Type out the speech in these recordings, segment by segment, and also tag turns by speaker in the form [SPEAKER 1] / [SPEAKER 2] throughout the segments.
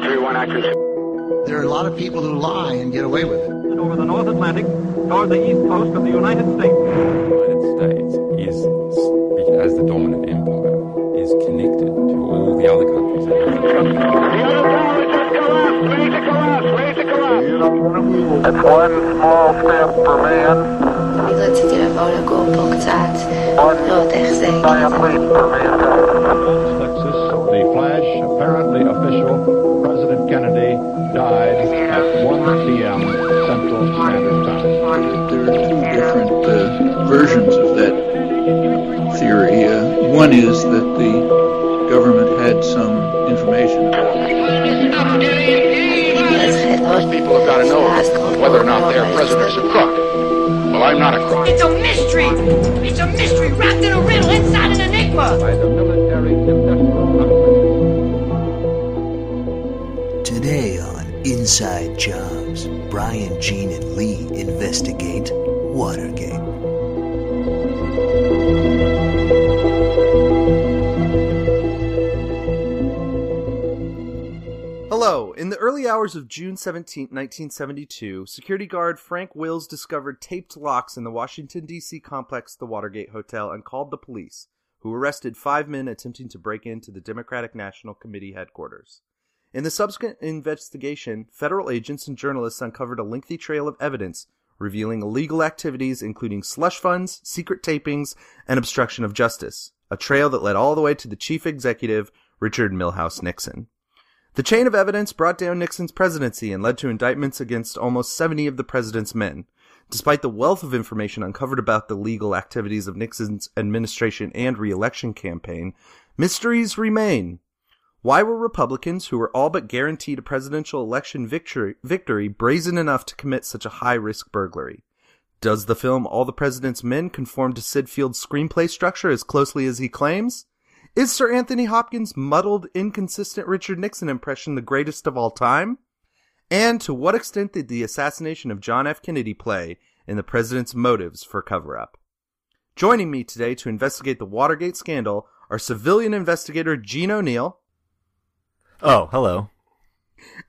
[SPEAKER 1] 3-1.
[SPEAKER 2] There are a lot of people who lie and get away with it.
[SPEAKER 3] Over the North Atlantic toward the east coast of the United States.
[SPEAKER 4] The United States is, as the dominant empire, is connected to all the other countries.
[SPEAKER 1] The other tower just collapsed. Ready to collapse. Ready to collapse.
[SPEAKER 5] It's one small step for man,
[SPEAKER 6] Wielert telefoon op staat. Rood echt
[SPEAKER 5] giant leap for
[SPEAKER 7] apparently official, President Kennedy died at 1 p.m. Central Standard Time.
[SPEAKER 8] There are two different uh, versions of that theory. Uh, one is that the government had some information.
[SPEAKER 6] People
[SPEAKER 1] have got to know whether or not their president's a crook. Well, I'm not a crook.
[SPEAKER 9] It's a mystery! It's a mystery wrapped in a riddle inside an enigma!
[SPEAKER 7] By the military industrial
[SPEAKER 10] Inside Jobs, Brian, Gene, and Lee investigate Watergate.
[SPEAKER 11] Hello. In the early hours of June 17, 1972, security guard Frank Wills discovered taped locks in the Washington, D.C. complex, the Watergate Hotel, and called the police, who arrested five men attempting to break into the Democratic National Committee headquarters. In the subsequent investigation, federal agents and journalists uncovered a lengthy trail of evidence revealing illegal activities including slush funds, secret tapings, and obstruction of justice, a trail that led all the way to the chief executive, Richard Milhous Nixon. The chain of evidence brought down Nixon's presidency and led to indictments against almost 70 of the president's men. Despite the wealth of information uncovered about the legal activities of Nixon's administration and reelection campaign, mysteries remain. Why were Republicans, who were all but guaranteed a presidential election victory, victory brazen enough to commit such a high risk burglary? Does the film All the President's Men conform to Syd Field's screenplay structure as closely as he claims? Is Sir Anthony Hopkins' muddled, inconsistent Richard Nixon impression the greatest of all time? And to what extent did the assassination of John F. Kennedy play in the president's motives for cover up? Joining me today to investigate the Watergate scandal are civilian investigator Gene O'Neill
[SPEAKER 12] Oh, hello.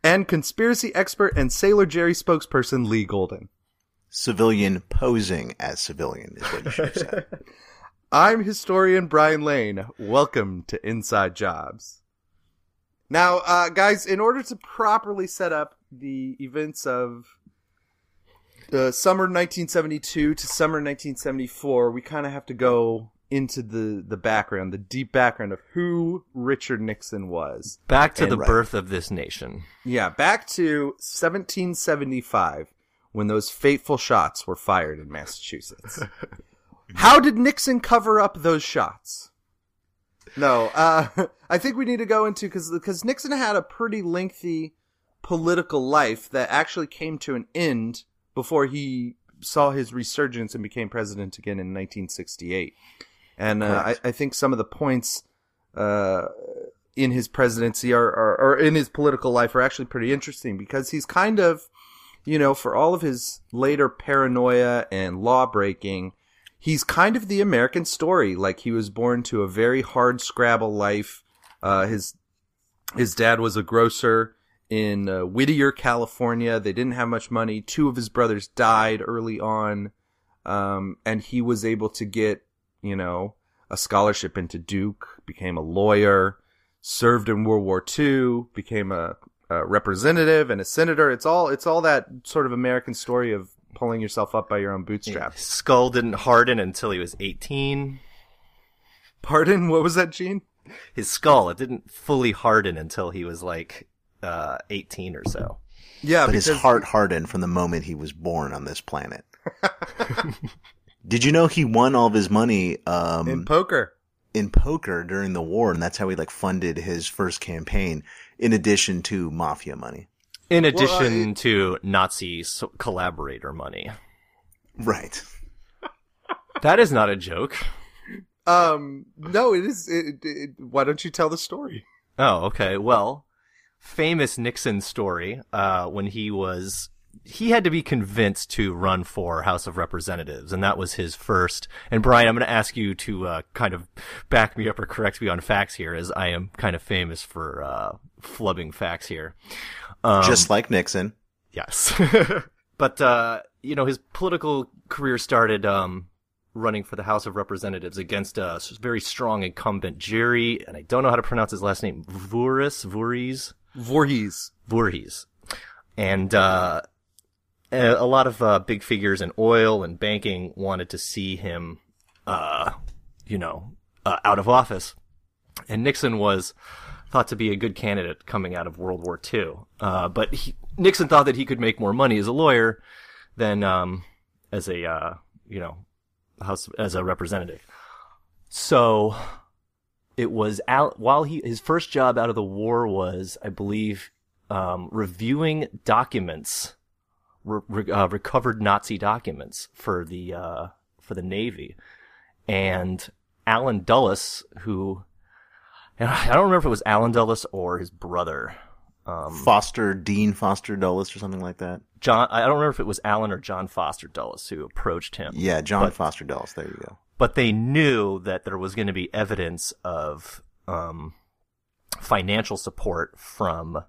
[SPEAKER 11] and conspiracy expert and Sailor Jerry spokesperson Lee Golden.
[SPEAKER 13] Civilian posing as civilian is what you should have said.
[SPEAKER 11] I'm historian Brian Lane. Welcome to Inside Jobs. Now, uh, guys, in order to properly set up the events of uh, summer 1972 to summer 1974, we kind of have to go into the, the background, the deep background of who Richard Nixon was.
[SPEAKER 12] Back to
[SPEAKER 13] And
[SPEAKER 12] the
[SPEAKER 13] right.
[SPEAKER 12] birth of this nation.
[SPEAKER 11] Yeah, back to 1775 when those fateful shots were fired in Massachusetts. How did Nixon cover up those shots? No, uh, I think we need to go into because because Nixon had a pretty lengthy political life that actually came to an end before he saw his resurgence and became president again in 1968. And uh, I, I think some of the points uh, in his presidency are, are, or in his political life are actually pretty interesting because he's kind of, you know, for all of his later paranoia and law breaking, he's kind of the American story. Like he was born to a very hard scrabble life. Uh, his his dad was a grocer in uh, Whittier, California. They didn't have much money. Two of his brothers died early on, um, and he was able to get, you know, a scholarship into Duke. Became a lawyer. Served in World War II. Became a, a representative and a senator. It's all it's all that sort of American story of pulling yourself up by your own bootstraps.
[SPEAKER 12] His skull didn't harden until he was 18.
[SPEAKER 11] Pardon? What was that, Gene?
[SPEAKER 12] His skull, it didn't fully harden until he was like uh, 18 or so.
[SPEAKER 11] Yeah,
[SPEAKER 13] but his
[SPEAKER 11] because-
[SPEAKER 13] heart hardened from the moment he was born on this planet. Did you know he won all of his money um,
[SPEAKER 11] in poker?
[SPEAKER 13] in poker during the war, and that's how he like funded his first campaign, in addition to mafia money.
[SPEAKER 12] In
[SPEAKER 11] Well,
[SPEAKER 12] addition
[SPEAKER 11] uh,
[SPEAKER 12] to Nazi collaborator money.
[SPEAKER 13] Right.
[SPEAKER 12] That is not a joke.
[SPEAKER 11] Um, no, it is. It, it, why don't you tell the story?
[SPEAKER 12] Oh, okay. Well, famous Nixon story, uh, when he was he had to be convinced to run for House of Representatives, and that was his first. And Brian, I'm going to ask you to uh, kind of back me up or correct me on facts here, as I am kind of famous for uh, flubbing facts here. Um,
[SPEAKER 13] Just like Nixon.
[SPEAKER 12] Yes. but, uh, you know, his political career started, um, running for the House of Representatives against a very strong incumbent, Jerry, and I don't know how to pronounce his last name, Voorhis, Voorhees?
[SPEAKER 11] Voorhees.
[SPEAKER 12] Voorhees. And, uh, a a lot of, uh, big figures in oil and banking wanted to see him, uh, you know, uh, out of office. And Nixon was thought to be a good candidate coming out of World War II. Uh, but he, Nixon thought that he could make more money as a lawyer than, um, as a, uh, you know, house, as a representative. So it was out while he, his first job out of the war was, I believe, um, reviewing documents, re- uh, recovered Nazi documents for the, uh, for the Navy. And Allen Dulles, who, I don't remember if it was Allen Dulles or his brother. Um,
[SPEAKER 13] Foster, Dean Foster Dulles or something like that.
[SPEAKER 12] John, I don't remember if it was Allen or John Foster Dulles who approached him.
[SPEAKER 13] Yeah, John
[SPEAKER 12] But-
[SPEAKER 13] Foster Dulles. There you go.
[SPEAKER 12] but they knew that there was going to be evidence of um, financial support from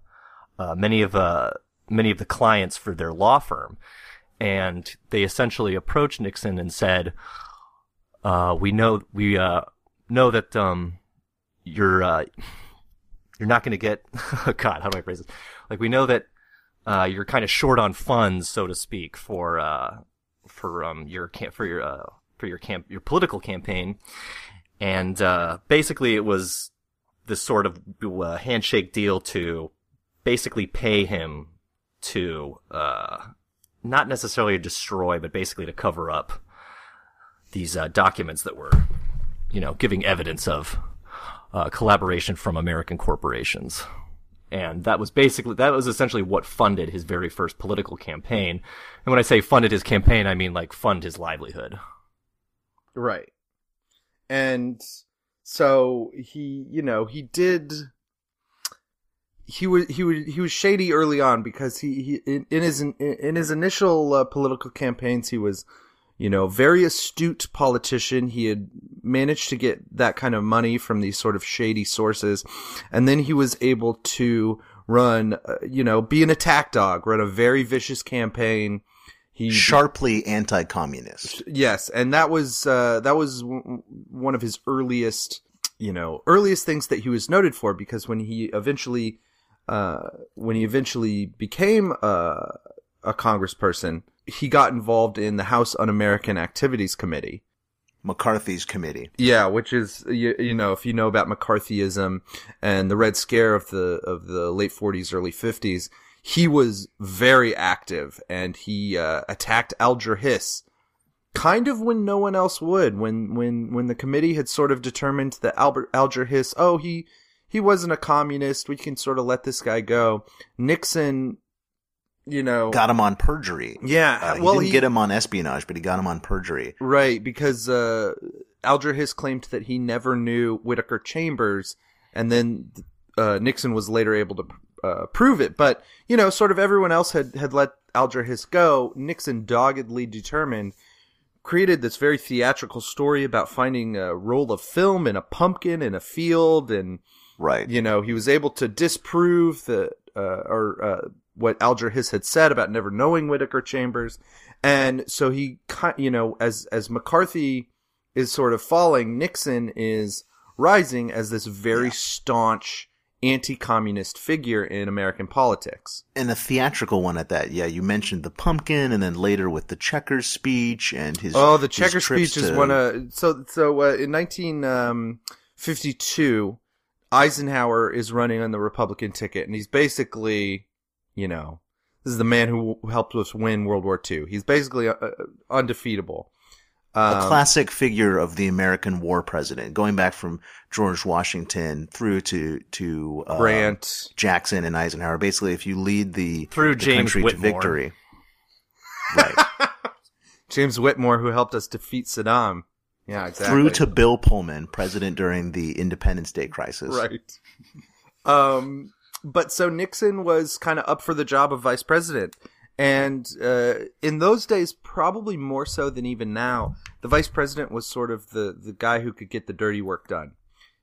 [SPEAKER 12] uh, many of uh, many of the clients for their law firm, and they essentially approached Nixon and said, uh, "We know we uh, know that um, you're uh, you're not going to get God. How do I phrase this? Like we know that uh, you're kind of short on funds, so to speak, for uh, for um, your camp for your uh, for your camp your political campaign, and uh, basically it was this sort of handshake deal to basically pay him to uh, not necessarily destroy, but basically to cover up these uh, documents that were, you know, giving evidence of uh, collaboration from American corporations. And that was basically, that was essentially what funded his very first political campaign. And when I say funded his campaign, I mean like fund his livelihood.
[SPEAKER 11] Right. And so he, you know, he did he was he was he was shady early on because he, he in, in his in his initial uh, political campaigns he was you know very astute politician he had managed to get that kind of money from these sort of shady sources and then he was able to run uh, you know be an attack dog run a very vicious campaign he
[SPEAKER 13] Sharply anti-communist.
[SPEAKER 11] Yes, and that was uh, that was w- one of his earliest, you know, earliest things that he was noted for. Because when he eventually, uh, when he eventually became uh, a congressperson, he got involved in the House Un-American Activities Committee.
[SPEAKER 13] McCarthy's committee.
[SPEAKER 11] Yeah, which is you, you know if you know about McCarthyism and the Red Scare of the of the late 40s, early 50s, he was very active and he uh, attacked Alger Hiss kind of when no one else would when when when the committee had sort of determined that Albert Alger Hiss oh he he wasn't a communist we can sort of let this guy go Nixon you know
[SPEAKER 13] Got him on perjury.
[SPEAKER 11] Yeah,
[SPEAKER 13] Uh, he
[SPEAKER 11] well,
[SPEAKER 13] didn't
[SPEAKER 11] he-
[SPEAKER 13] get him on espionage, but he got him on perjury.
[SPEAKER 11] Right, because uh, Alger Hiss claimed that he never knew Whittaker Chambers, and then uh, Nixon was later able to uh, prove it. But you know, sort of everyone else had had let Alger Hiss go. Nixon doggedly determined created this very theatrical story about finding a roll of film in a pumpkin in a field and
[SPEAKER 13] right
[SPEAKER 11] you know he was able to disprove the uh, or uh, what Alger Hiss had said about never knowing Whittaker Chambers and so he you know as as McCarthy is sort of falling Nixon is rising as this very staunch anti-communist figure in American politics
[SPEAKER 13] And a theatrical one at that. Yeah, you mentioned the pumpkin, and then later with the checkers speech and his.
[SPEAKER 11] Oh, the
[SPEAKER 13] his
[SPEAKER 11] checker
[SPEAKER 13] trips
[SPEAKER 11] speech is one of so so uh, in 1952, Eisenhower is running on the Republican ticket, and he's basically, you know, this is the man who helped us win World War II. He's basically uh, uh, undefeatable.
[SPEAKER 13] a
[SPEAKER 11] Um,
[SPEAKER 13] classic figure of the American war president, going back from George Washington through to to uh,
[SPEAKER 11] Grant.
[SPEAKER 13] Jackson, and Eisenhower. Basically, if you lead the
[SPEAKER 12] Through
[SPEAKER 13] the
[SPEAKER 12] James
[SPEAKER 13] country to
[SPEAKER 12] Whitmore.
[SPEAKER 13] victory,
[SPEAKER 11] James Whitmore, who helped us defeat Saddam. Yeah, exactly.
[SPEAKER 13] through to Bill Pullman, president during the Independence Day crisis.
[SPEAKER 11] right. Um, but so Nixon was kind of up for the job of vice president, And uh, in those days, probably more so than even now, the vice president was sort of the, the guy who could get the dirty work done.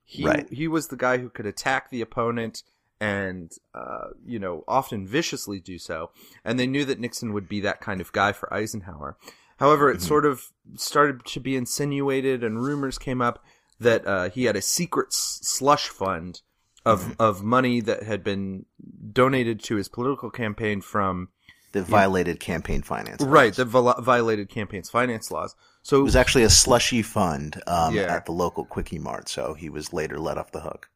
[SPEAKER 11] He,
[SPEAKER 13] Right.
[SPEAKER 11] he was the guy who could attack the opponent and, uh, you know, often viciously do so. And they knew that Nixon would be that kind of guy for Eisenhower. However, it sort of started to be insinuated and rumors came up that uh, he had a secret s- slush fund of, of money that had been donated to his political campaign from
[SPEAKER 13] That violated campaign finance.
[SPEAKER 11] Right, that vi- violated campaigns finance laws. So
[SPEAKER 13] It was actually a slushy fund um,
[SPEAKER 11] Yeah.
[SPEAKER 13] at the local Quickie Mart, so he was later let off the hook.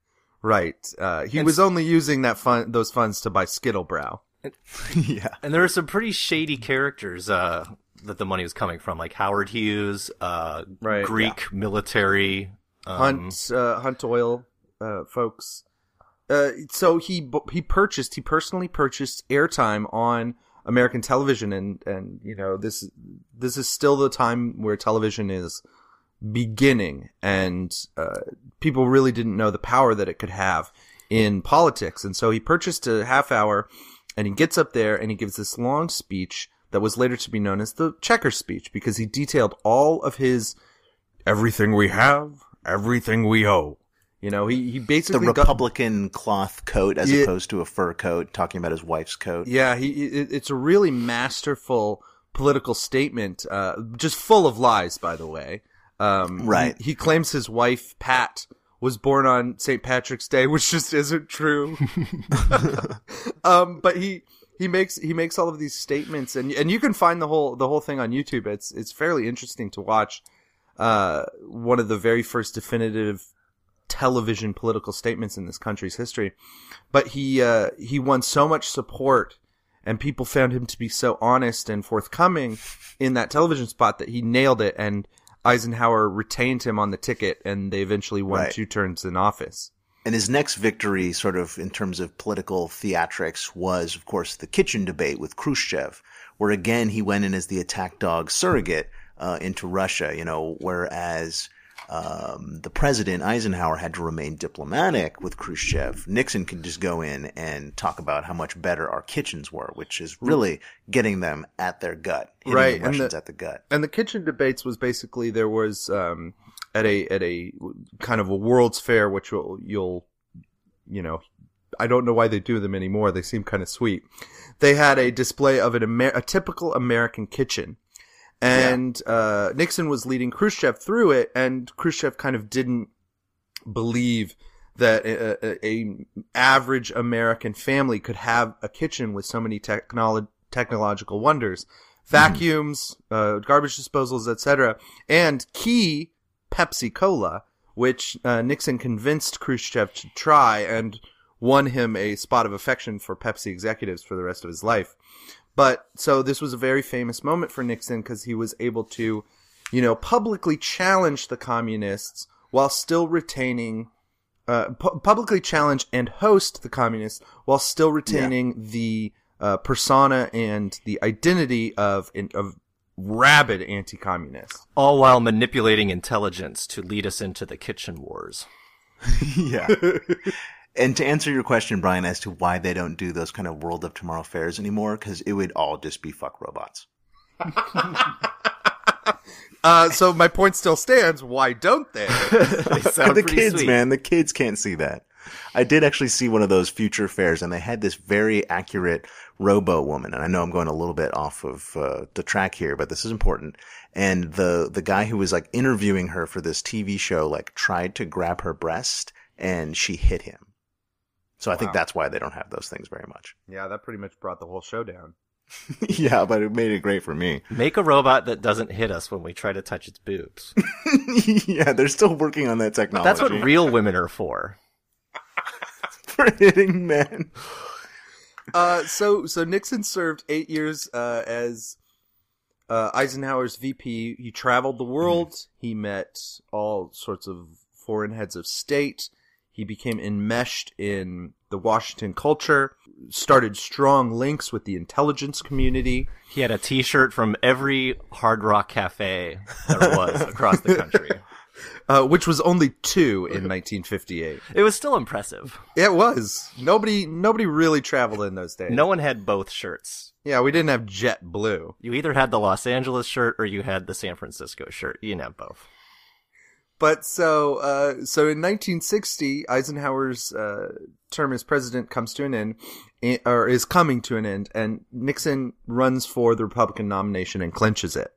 [SPEAKER 11] right, uh, he
[SPEAKER 12] And
[SPEAKER 11] was only using that fund, those funds to buy Skittlebrow.
[SPEAKER 13] yeah.
[SPEAKER 12] And there were some pretty shady characters uh, that the money was coming from, like Howard Hughes, uh,
[SPEAKER 11] Right,
[SPEAKER 12] Greek military. Um,
[SPEAKER 11] Hunt, uh, Hunt Oil, uh, folks. Uh, so he he purchased, he personally purchased airtime on American television, and and you know this this is still the time where television is beginning, and uh, people really didn't know the power that it could have in politics, and so he purchased a half hour, and he gets up there and he gives this long speech that was later to be known as the Checker speech because he detailed all of his everything we have, everything we owe. You know, he, he
[SPEAKER 13] The
[SPEAKER 11] basically got-
[SPEAKER 13] Republican cloth coat as
[SPEAKER 11] Yeah.
[SPEAKER 13] opposed to a fur coat, talking about his wife's coat.
[SPEAKER 11] Yeah, he it, it's a really masterful political statement, uh, just full of lies, by the way. Um,
[SPEAKER 13] Right.
[SPEAKER 11] He, he claims his wife Pat was born on St. Patrick's Day, which just isn't true. um, but he he makes he makes all of these statements, and and you can find the whole the whole thing on YouTube. It's it's fairly interesting to watch. Uh, one of the very first definitive television political statements in this country's history. But he uh, he won so much support, and people found him to be so honest and forthcoming in that television spot that he nailed it. And Eisenhower retained him on the ticket, and they eventually won
[SPEAKER 13] Right.
[SPEAKER 11] two terms in office.
[SPEAKER 13] And his next victory, sort of in terms of political theatrics, was, of course, the kitchen debate with Khrushchev, where again he went in as the attack dog surrogate uh, into Russia. You know, whereas um, the president Eisenhower had to remain diplomatic with Khrushchev, Nixon could just go in and talk about how much better our kitchens were, which is really getting them at their gut, hitting
[SPEAKER 11] Right,
[SPEAKER 13] the Russians
[SPEAKER 11] the-
[SPEAKER 13] at the gut.
[SPEAKER 11] And the kitchen debates was basically there was um, at a at a kind of a World's Fair, which you'll, you'll you know I don't know why they do them anymore. They seem kind of sweet. They had a display of an Amer- a typical American kitchen, and uh, Nixon was leading Khrushchev through it, and Khrushchev kind of didn't believe that a, a, average American family could have a kitchen with so many technolo- technological wonders, vacuums, uh, garbage disposals, etc., and key Pepsi Cola, which uh, Nixon convinced Khrushchev to try and won him a spot of affection for Pepsi executives for the rest of his life. But so this was a very famous moment for Nixon because he was able to, you know, publicly challenge the communists while still retaining, uh, pu- publicly challenge and host the communists while still retaining the uh, persona and the identity of of rabid anti-communist.
[SPEAKER 12] all while manipulating intelligence to lead us into the kitchen wars.
[SPEAKER 13] yeah. And to answer your question, Brian, as to why they don't do those kind of World of Tomorrow fairs anymore, because it would all just be fuck robots.
[SPEAKER 11] Uh, so my point still stands. Why don't they?
[SPEAKER 13] the kids, man, the kids can't see that. I did actually see one of those future fairs, and they had this very accurate robo woman. And I know I'm going a little bit off of uh, the track here, but this is important. And the the guy who was like interviewing her for this TV show, like tried to grab her breast, and she hit him. So I think that's why they don't have those things very much.
[SPEAKER 11] yeah, that pretty much brought the whole show down.
[SPEAKER 13] yeah, but it made it great for me.
[SPEAKER 12] Make a robot that doesn't hit us when we try to touch its boobs.
[SPEAKER 13] yeah, they're still working on that technology.
[SPEAKER 12] That's what real women are for.
[SPEAKER 13] For hitting men.
[SPEAKER 11] Uh, so so Nixon served eight years uh, as uh, Eisenhower's VP. He traveled the world. He met all sorts of foreign heads of state. He became enmeshed in the Washington culture. Started strong links with the intelligence community.
[SPEAKER 12] He had a T-shirt from every Hard Rock cafe there was across the country.
[SPEAKER 11] uh, which was only two in 1958.
[SPEAKER 12] It was still impressive.
[SPEAKER 11] It was. Nobody nobody really traveled in those days.
[SPEAKER 12] No one had both shirts.
[SPEAKER 11] Yeah, we didn't have jet blue.
[SPEAKER 12] You either had the Los Angeles shirt or you had the San Francisco shirt. You didn't have both.
[SPEAKER 11] But so, uh, so in 1960, Eisenhower's uh, term as president comes to an end, or is coming to an end, and Nixon runs for the Republican nomination and clinches it.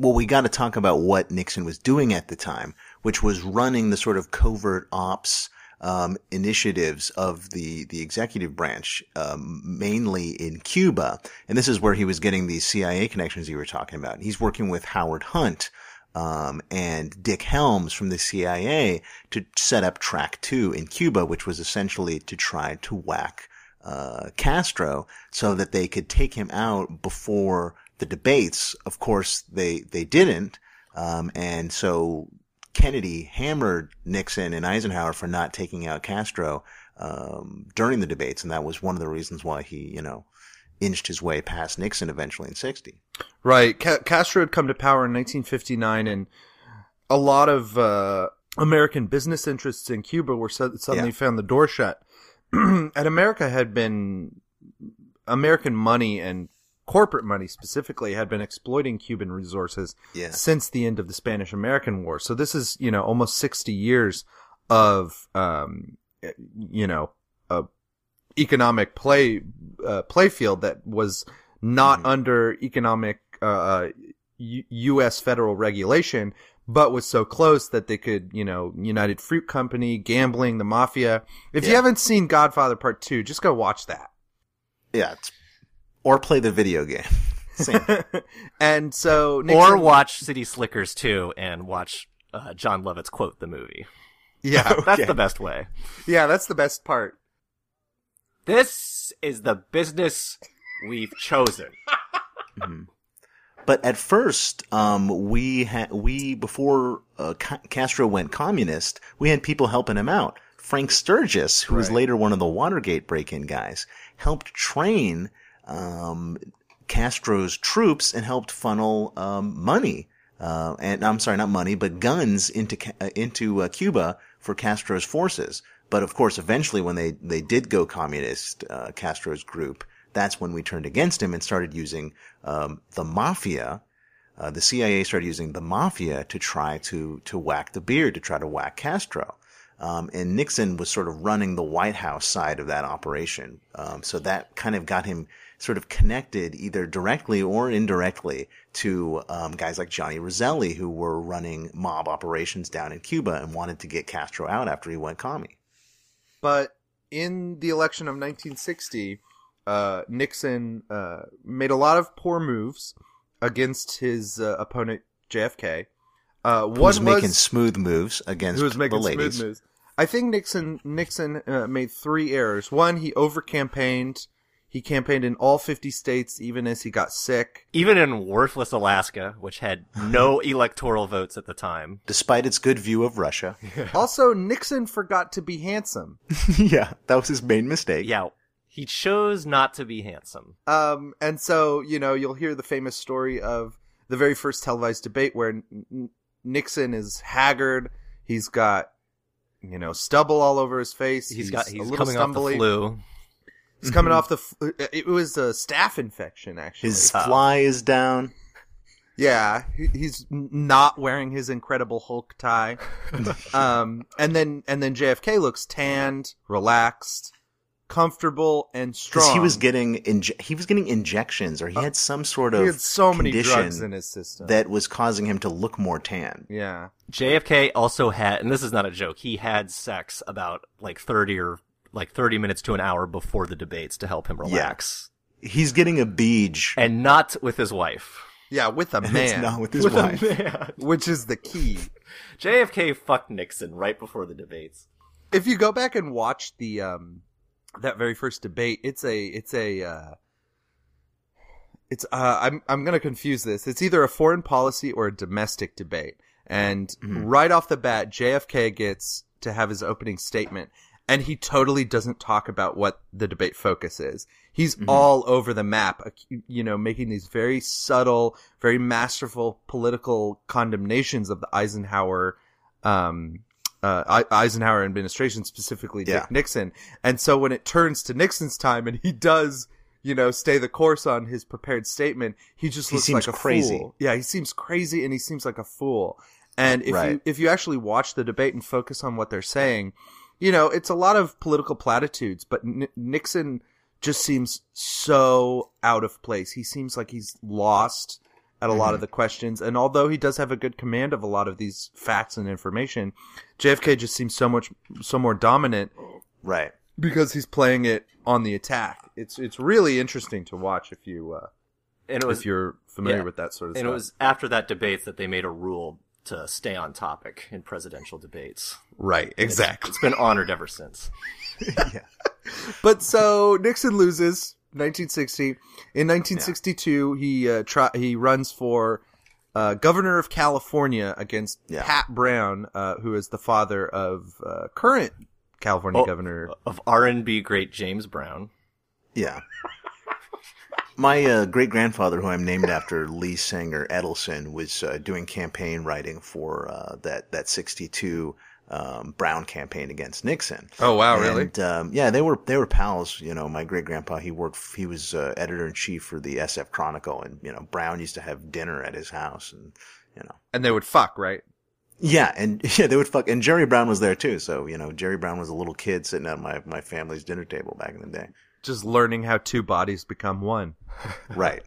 [SPEAKER 13] Well, we got to talk about what Nixon was doing at the time, which was running the sort of covert ops um, initiatives of the the executive branch, um, mainly in Cuba, and this is where he was getting these CIA connections you were talking about. He's working with Howard Hunt um, and Dick Helms from the CIA to set up Track Two in Cuba, which was essentially to try to whack uh, Castro so that they could take him out before the debates. Of course, they they didn't, um, and so Kennedy hammered Nixon and Eisenhower for not taking out Castro um, during the debates, and that was one of the reasons why he, you know, inched his way past Nixon eventually in '60.
[SPEAKER 11] Right. Ca- Castro had come to power in 1959, and a lot of uh, American business interests in Cuba were suddenly
[SPEAKER 13] Yeah.
[SPEAKER 11] found the door shut. and America had been, American money and corporate money specifically had been exploiting Cuban resources
[SPEAKER 13] Yeah.
[SPEAKER 11] since the end of the Spanish American War. So this is, you know, almost 60 years of, um, you know, a economic play, uh, playfield that was not under economic, uh, U- U.S. federal regulation, but was so close that they could, you know, United Fruit Company, gambling, the mafia. If you haven't seen Godfather Part 2, just go watch that.
[SPEAKER 13] Yeah, it's, or play the video game.
[SPEAKER 11] And so
[SPEAKER 12] or watch City Slickers 2 and watch uh, Jon Lovitz's quote the movie.
[SPEAKER 11] Yeah,
[SPEAKER 12] That's the best way.
[SPEAKER 11] Yeah, that's the best part.
[SPEAKER 12] This is the business we've chosen.
[SPEAKER 13] But at first, um, we had we before uh, Ca- Castro went communist, we had people helping him out. Frank Sturgis, who was later one of the Watergate break-in guys, helped train um, Castro's troops and helped funnel um, money. Uh, and I'm sorry, not money, but guns into uh, into uh, Cuba for Castro's forces. But of course, eventually, when they they did go communist, uh, Castro's group, that's when we turned against him and started using um, the mafia. Uh, the CIA started using the mafia to try to to whack the beard, to try to whack Castro. Um, and Nixon was sort of running the White House side of that operation. Um, so that kind of got him sort of connected either directly or indirectly to um, guys like Johnny Roselli, who were running mob operations down in Cuba and wanted to get Castro out after he went commie.
[SPEAKER 11] But in the election of 1960, uh, Nixon uh, made a lot of poor moves against his uh, opponent JFK. Uh, one
[SPEAKER 13] was making smooth moves against
[SPEAKER 11] who making
[SPEAKER 13] the ladies.
[SPEAKER 11] smooth moves. I think Nixon Nixon uh, made three errors. One, he over campaigned. He campaigned in all 50 states, even as he got sick.
[SPEAKER 12] Even in worthless Alaska, which had no electoral votes at the time.
[SPEAKER 13] Despite its good view of Russia.
[SPEAKER 11] Also, Nixon forgot to be handsome.
[SPEAKER 13] yeah, that was his main mistake.
[SPEAKER 12] Yeah, he chose not to be handsome.
[SPEAKER 11] Um, and so, you know, you'll hear the famous story of the very first televised debate where N- N- Nixon is haggard. He's got, you know, stubble all over his face.
[SPEAKER 12] he's got he's
[SPEAKER 11] a
[SPEAKER 12] he's
[SPEAKER 11] little
[SPEAKER 12] coming off the flu.
[SPEAKER 11] He's coming off the. f- It was a staph infection, actually.
[SPEAKER 13] His fly is down.
[SPEAKER 11] Yeah, he- he's not wearing his Incredible Hulk tie. um, and then and then JFK looks tanned, relaxed, comfortable, and strong.
[SPEAKER 13] He was getting inje- he was getting injections, or he had some sort of
[SPEAKER 11] Uh, he had so many drugs in his system.
[SPEAKER 13] that was causing him to look more tan.
[SPEAKER 11] yeah.
[SPEAKER 12] JFK also had, and this is not a joke, he had sex about like 30 or like 30 minutes to an hour before the debates to help him relax.
[SPEAKER 13] He's getting a beej.
[SPEAKER 12] And not with his wife.
[SPEAKER 11] Yeah, with a man.
[SPEAKER 13] not with his
[SPEAKER 12] With a
[SPEAKER 13] wife.
[SPEAKER 12] man.
[SPEAKER 11] which is the key.
[SPEAKER 12] JFK fucked Nixon right before the debates.
[SPEAKER 11] If you go back and watch the um that very first debate, it's a it's a uh it's uh I'm I'm going to confuse this. It's either a foreign policy or a domestic debate. And right off the bat, JFK gets to have his opening statement and he totally doesn't talk about what the debate focus is. He's all over the map, you know, making these very subtle, very masterful political condemnations of the Eisenhower um, uh, Eisenhower administration, specifically Dick
[SPEAKER 13] Yeah.
[SPEAKER 11] Nixon. And so when it turns to Nixon's time and he does, you know, stay the course on his prepared statement, he just looks
[SPEAKER 13] seems
[SPEAKER 11] like a
[SPEAKER 13] crazy.
[SPEAKER 11] fool. Yeah, he seems crazy and he seems like a fool. And if you if you actually watch the debate and focus on what they're saying, you know, it's a lot of political platitudes, but N- Nixon just seems so out of place. He seems like he's lost at a lot
[SPEAKER 13] Mm-hmm.
[SPEAKER 11] of the questions. And although he does have a good command of a lot of these facts and information, JFK just seems so much, so more dominant
[SPEAKER 13] Right.
[SPEAKER 11] because he's playing it on the attack. It's, it's really interesting to watch if you, uh,
[SPEAKER 12] And it was
[SPEAKER 11] if you're familiar
[SPEAKER 12] yeah.
[SPEAKER 11] with that sort of
[SPEAKER 12] and
[SPEAKER 11] stuff.
[SPEAKER 12] And it was after that debate that they made a rule to stay on topic in presidential debates.
[SPEAKER 11] right, exactly.
[SPEAKER 12] it's been honored ever since. yeah.
[SPEAKER 11] But so Nixon loses 1960. In 1962, he uh, try, he runs for uh, governor of California against
[SPEAKER 13] Yeah.
[SPEAKER 11] Pat Brown, uh, who is the father of uh, current California
[SPEAKER 12] Oh,
[SPEAKER 11] governor.
[SPEAKER 12] of R&B great James Brown.
[SPEAKER 13] Yeah. My uh, great grandfather, who I'm named after, Lee Sanger Edelson, was uh, doing campaign writing for uh, that that '62 um, Brown campaign against Nixon.
[SPEAKER 11] Oh, wow, really?
[SPEAKER 13] Um, yeah, they were they were pals. You know, my great grandpa he worked he was uh, editor in chief for the SF Chronicle, and you know Brown used to have dinner at his house, and you know.
[SPEAKER 11] And they would fuck, right?
[SPEAKER 13] Yeah, and yeah, they would fuck. And Jerry Brown was there too. So you know, Jerry Brown was a little kid sitting at my my family's dinner table back in the day.
[SPEAKER 11] Just learning how two bodies become one.
[SPEAKER 13] Right.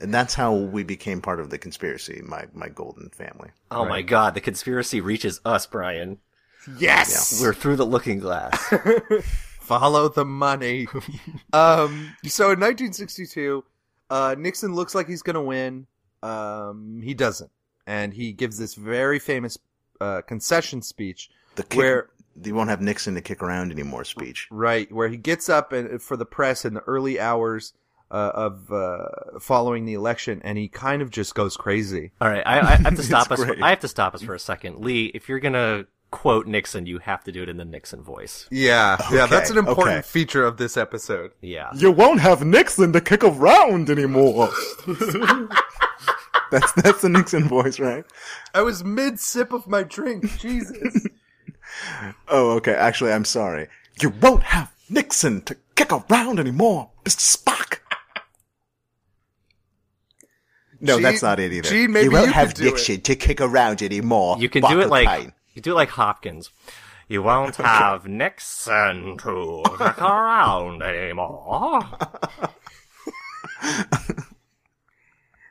[SPEAKER 13] And that's how we became part of the conspiracy, my, my golden family.
[SPEAKER 12] Oh my god, the conspiracy reaches us, Brian.
[SPEAKER 11] Yes!
[SPEAKER 12] We're through the looking glass.
[SPEAKER 11] Follow the money. um, so in 1962, uh, Nixon looks like he's going to win. Um, he doesn't. And he gives this very famous uh, concession speech
[SPEAKER 13] The kick,
[SPEAKER 11] where
[SPEAKER 13] you won't have Nixon to kick around anymore speech.
[SPEAKER 11] right where he gets up and for the press in the early hours uh, of uh, following the election, and he kind of just goes crazy.
[SPEAKER 12] All right, I, I have to stop us. For,
[SPEAKER 11] great.
[SPEAKER 12] I have to stop us for a second, Lee. If you're gonna quote Nixon, you have to do it in the Nixon voice.
[SPEAKER 11] Yeah, yeah, that's an important
[SPEAKER 13] okay.
[SPEAKER 11] feature of this episode.
[SPEAKER 12] Yeah.
[SPEAKER 14] You won't have Nixon to kick around anymore.
[SPEAKER 13] That's that's the Nixon voice, right?
[SPEAKER 11] I was mid sip of my drink. Jesus.
[SPEAKER 13] Oh, okay. Actually, I'm sorry. You won't have Nixon to kick around anymore, Mr. Spock. No,
[SPEAKER 11] Gene-
[SPEAKER 13] that's not it either.
[SPEAKER 11] Gene, maybe
[SPEAKER 13] you won't
[SPEAKER 11] you
[SPEAKER 13] have
[SPEAKER 11] could do
[SPEAKER 13] Nixon to kick around anymore.
[SPEAKER 12] You can do it like
[SPEAKER 13] Buckley.
[SPEAKER 12] you do it like Hopkins. You won't have Nixon to kick around anymore.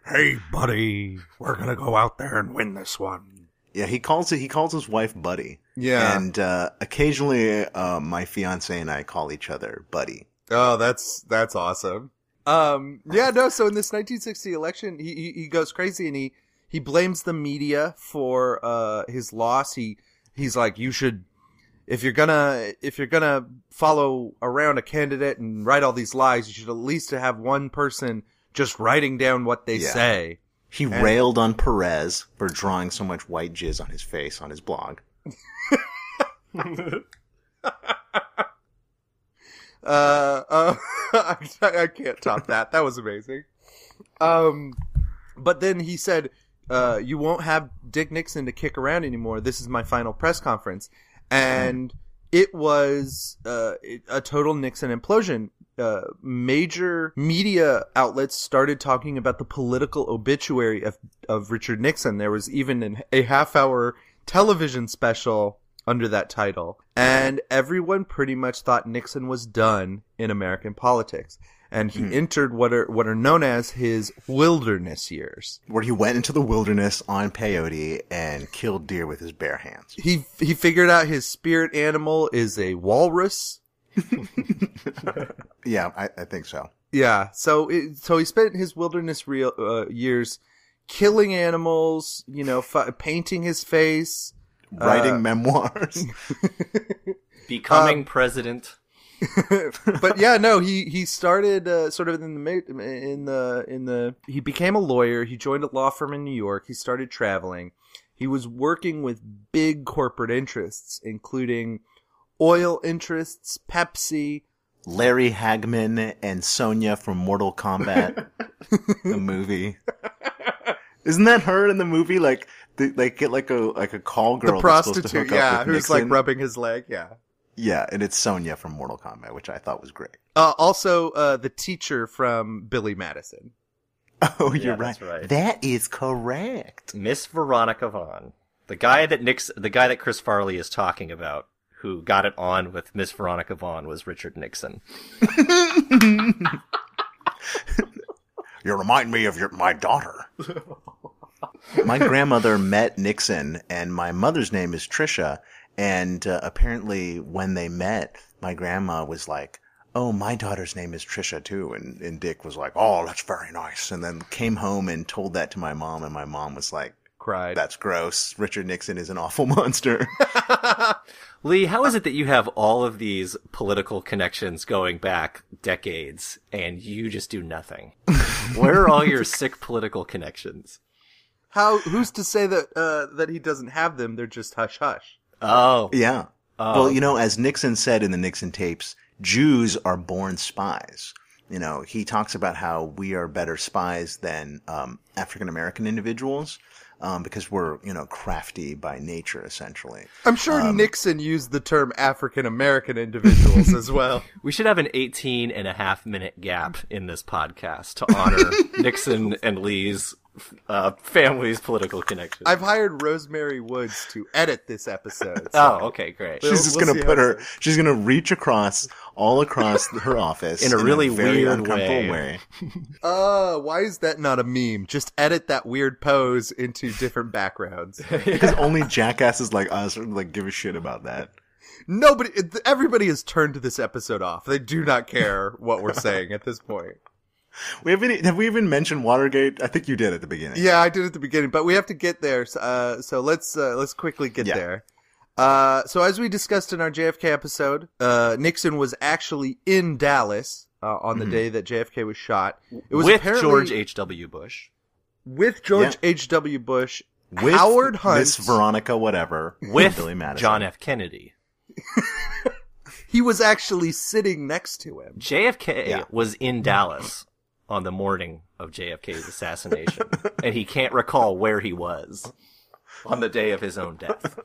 [SPEAKER 11] hey, buddy, we're gonna go out there and win this one.
[SPEAKER 13] Yeah, he calls it. He calls his wife Buddy.
[SPEAKER 11] Yeah.
[SPEAKER 13] and uh, occasionally, uh, my fiance and I call each other Buddy.
[SPEAKER 11] Oh, that's that's awesome. Um, yeah, no. So in this 1960 election, he he, he goes crazy and he he blames the media for uh his loss. He he's like, you should if you're gonna if you're gonna follow around a candidate and write all these lies, you should at least have one person just writing down what they
[SPEAKER 13] Yeah.
[SPEAKER 11] say.
[SPEAKER 13] He
[SPEAKER 11] And-
[SPEAKER 13] railed on Perez for drawing so much white jizz on his face on his blog.
[SPEAKER 11] Uh, uh I, I can't top that. That was amazing. Um, but then he said, uh, you won't have Dick Nixon to kick around anymore. This is my final press conference. And it was, uh, a total Nixon implosion. Uh, major media outlets started talking about the political obituary of, of Richard Nixon. There was even an, a half hour television special under that title. And everyone pretty much thought Nixon was done in American politics. And he
[SPEAKER 13] Hmm.
[SPEAKER 11] entered what are, what are known as his wilderness years.
[SPEAKER 13] Where he went into the wilderness on peyote and killed deer with his bare hands.
[SPEAKER 11] He, he figured out his spirit animal is a walrus.
[SPEAKER 13] Yeah, I, I think so.
[SPEAKER 11] Yeah. So, it, so he spent his wilderness real, uh, years killing animals, you know, f- painting his face,
[SPEAKER 13] Writing
[SPEAKER 11] uh,
[SPEAKER 13] memoirs.
[SPEAKER 12] Becoming president.
[SPEAKER 11] but yeah, no, he he started uh, sort of in the in the in the he became a lawyer. He joined a law firm in New York. He started traveling. He was working with big corporate interests, including oil interests, Pepsi.
[SPEAKER 13] Larry Hagman and Sonya from Mortal Kombat, the movie. Isn't that her in the movie? Like, they, they get like a like a call girl,
[SPEAKER 11] the prostitute, yeah, who's like rubbing his leg, yeah.
[SPEAKER 13] Yeah, and it's Sonya from Mortal Kombat, which I thought was great.
[SPEAKER 11] Uh, also, uh, the teacher from Billy Madison.
[SPEAKER 13] Oh, you're right.
[SPEAKER 12] that's right.
[SPEAKER 13] That is correct.
[SPEAKER 12] Miss Veronica Vaughn, the guy that Nix, the guy that Chris Farley is talking about, who got it on with Miss Veronica Vaughn, was Richard Nixon.
[SPEAKER 13] You remind me of your my daughter. my grandmother met Nixon, and my mother's name is Trisha. And uh, apparently, when they met, my grandma was like, "Oh, my daughter's name is Trisha too." And and Dick was like, "Oh, that's very nice." And then came home and told that to my mom, and my mom was like,
[SPEAKER 11] Cried.
[SPEAKER 13] "That's gross. Richard Nixon is an awful monster."
[SPEAKER 12] Lee, how is it that you have all of these political connections going back decades and you just do nothing? Where are all your sick political connections?
[SPEAKER 11] How? Who's to say that uh, that he doesn't have them? They're just hush hush.
[SPEAKER 12] Oh,
[SPEAKER 13] Yeah.
[SPEAKER 12] Oh.
[SPEAKER 13] Well, you know, as Nixon said in the Nixon tapes, Jews are born spies. You know, he talks about how we are better spies than um, African American individuals um, because we're, you know, crafty by nature, essentially.
[SPEAKER 11] I'm sure
[SPEAKER 13] Um,
[SPEAKER 11] Nixon used the term African American individuals as well.
[SPEAKER 12] We should have an 18 and a half minute gap in this podcast to honor Nixon and Lee's uh, family's political connections.
[SPEAKER 11] I've hired Rose Mary Woods to edit this episode.
[SPEAKER 12] Oh, okay, great.
[SPEAKER 11] we'll-
[SPEAKER 13] She's just
[SPEAKER 11] we'll
[SPEAKER 13] gonna put her.
[SPEAKER 11] it.
[SPEAKER 13] She's gonna reach across all across her office
[SPEAKER 12] In a really
[SPEAKER 13] very
[SPEAKER 12] weird
[SPEAKER 13] uncomfortable
[SPEAKER 12] way.
[SPEAKER 11] Uh, why is that not a meme? Just edit that weird pose into different backgrounds.
[SPEAKER 13] because only jackasses like us like give a shit about that.
[SPEAKER 11] Nobody, everybody has turned this episode off. They do not care what we're saying at this point.
[SPEAKER 13] We haven't. Have we even mentioned Watergate? I think you did at the beginning.
[SPEAKER 11] Yeah, I did at the beginning, but we have to get there. so, Uh, so let's uh, let's quickly get
[SPEAKER 13] Yeah.
[SPEAKER 11] there. Uh, so as we discussed in our JFK episode, uh, Nixon was actually in Dallas uh, on the
[SPEAKER 13] Mhm.
[SPEAKER 11] day that JFK was shot. It was
[SPEAKER 12] With George H.W. Bush.
[SPEAKER 11] with George
[SPEAKER 13] Yeah.
[SPEAKER 11] H. W. Bush,
[SPEAKER 13] With
[SPEAKER 11] Howard Hunt,
[SPEAKER 13] Miss Veronica, whatever,
[SPEAKER 12] With
[SPEAKER 13] Billy Madison.
[SPEAKER 12] John F. Kennedy.
[SPEAKER 11] he was actually sitting next to him.
[SPEAKER 12] JFK
[SPEAKER 13] Yeah.
[SPEAKER 12] was in Dallas on the morning of JFK's assassination, and he can't recall where he was on the day of his own death.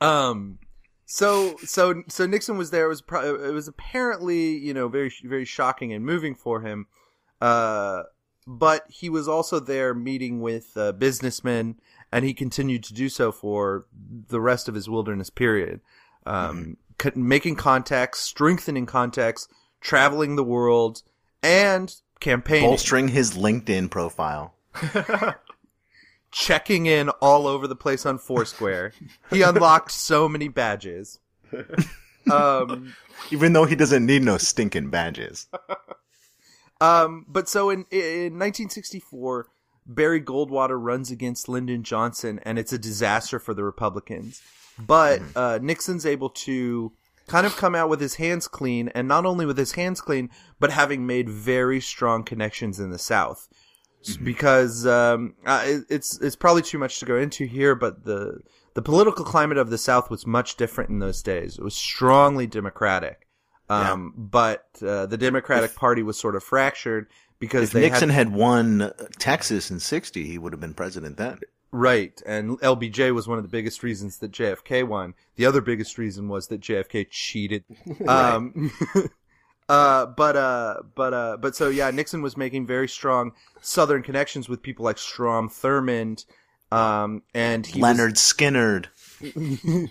[SPEAKER 11] Um, so so so Nixon was there. It was pro- it was apparently you know very very shocking and moving for him. Uh, but he was also there meeting with uh, businessmen, and he continued to do so for the rest of his wilderness period, um, co- making contacts, strengthening contacts, traveling the world, and campaigning,
[SPEAKER 13] bolstering his LinkedIn profile.
[SPEAKER 11] checking in all over the place on Foursquare. he unlocked so many badges. Um,
[SPEAKER 13] Even though he doesn't need no stinking badges.
[SPEAKER 11] um, but so in in 1964, Barry Goldwater runs against Lyndon Johnson, and it's a disaster for the Republicans. But uh, Nixon's able to kind of come out with his hands clean, and not only with his hands clean, but having made very strong connections in the South. S- Because um, uh, it's it's probably too much to go into here, but the the political climate of the South was much different in those days. It was strongly Democratic, um, but uh, the Democratic Party was sort of fractured because
[SPEAKER 13] If
[SPEAKER 11] they
[SPEAKER 13] Nixon
[SPEAKER 11] had,
[SPEAKER 13] had won Texas in '60, he would have been president then.
[SPEAKER 11] Right, and LBJ was one of the biggest reasons that JFK won. The other biggest reason was that JFK cheated. um, uh, but uh, but uh, but so yeah, Nixon was making very strong Southern connections with people like Strom Thurmond, um, and he was-
[SPEAKER 13] Lynyrd Skynyrd.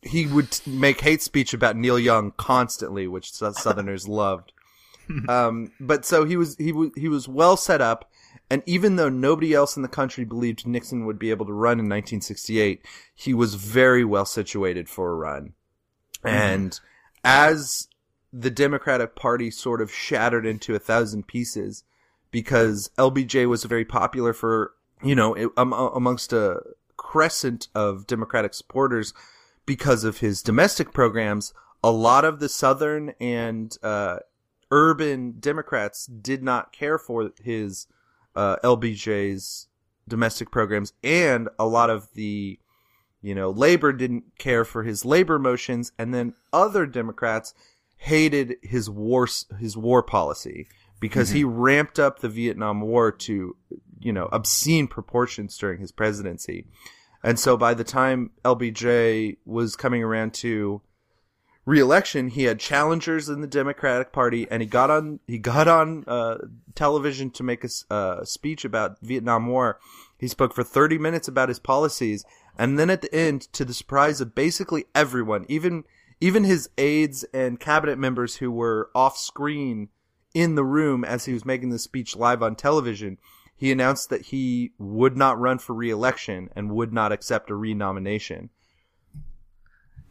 [SPEAKER 11] he would make hate speech about Neil Young constantly, which Southerners loved. Um, but so he was he was he was well set up, and even though nobody else in the country believed Nixon would be able to run in 1968, he was very well situated for a run. And as the Democratic Party sort of shattered into a thousand pieces, because LBJ was very popular for you know it- um, amongst a crescent of Democratic supporters because of his domestic programs. A lot of the Southern and uh, urban Democrats did not care for his uh, LBJ's domestic programs, and a lot of the you know labor didn't care for his labor motions, and then other Democrats hated his war his war policy because he ramped up the Vietnam War to you know, obscene proportions during his presidency. And so by the time LBJ was coming around to re-election, he had challengers in the Democratic Party, and he got on he got on uh, television to make a uh, speech about Vietnam War. He spoke for 30 minutes about his policies, and then at the end, to the surprise of basically everyone, even even his aides and cabinet members who were off screen in the room as he was making the speech live on television, he announced that he would not run for re-election and would not accept a renomination.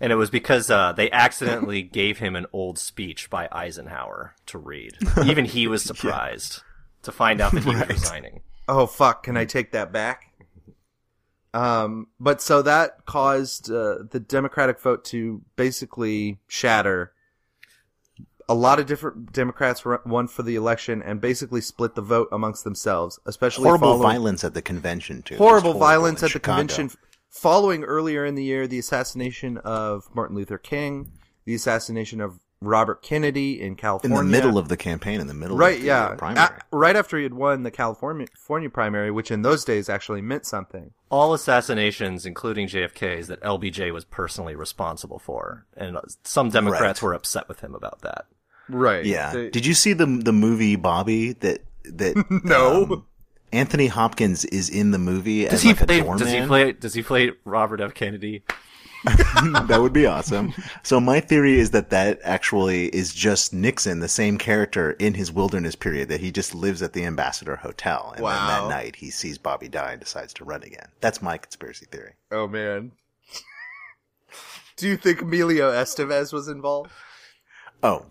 [SPEAKER 12] And it was because uh, they accidentally gave him an old speech by Eisenhower to read. Even he was surprised to find out that he was resigning.
[SPEAKER 11] Oh fuck! Can I take that back? Um, but so that caused uh, the Democratic vote to basically shatter. A lot of different Democrats were- won for the election and basically split the vote amongst themselves, especially
[SPEAKER 13] Horrible violence at the convention too.
[SPEAKER 11] horrible,
[SPEAKER 13] Just
[SPEAKER 11] violence
[SPEAKER 13] in
[SPEAKER 11] at the convention following earlier in the year the assassination of Martin Luther King, the assassination of Robert Kennedy in California.
[SPEAKER 13] in the middle of the campaign, in the middle
[SPEAKER 11] right,
[SPEAKER 13] of the
[SPEAKER 11] yeah,
[SPEAKER 13] primary.
[SPEAKER 11] A- right after he had won the California California primary, which in those days actually meant something.
[SPEAKER 12] All assassinations, including JFK's, that LBJ was personally responsible for, and some Democrats
[SPEAKER 13] Right.
[SPEAKER 12] were upset with him about that.
[SPEAKER 11] Right.
[SPEAKER 13] Yeah.
[SPEAKER 11] They-
[SPEAKER 13] Did you see the the movie Bobby that that
[SPEAKER 11] No.
[SPEAKER 13] um, Anthony Hopkins is in the movie
[SPEAKER 12] Does
[SPEAKER 13] as
[SPEAKER 12] he
[SPEAKER 13] like a
[SPEAKER 12] play?
[SPEAKER 13] doorman?
[SPEAKER 12] Does he play? Does he play Robert F. Kennedy?
[SPEAKER 13] that would be awesome. So my theory is that that actually is just Nixon, the same character in his wilderness period that he just lives at the Ambassador Hotel, and then that night he sees Bobby die and decides to run again. That's my conspiracy theory.
[SPEAKER 11] Oh man. Do you think Emilio Estevez was involved?
[SPEAKER 13] Oh,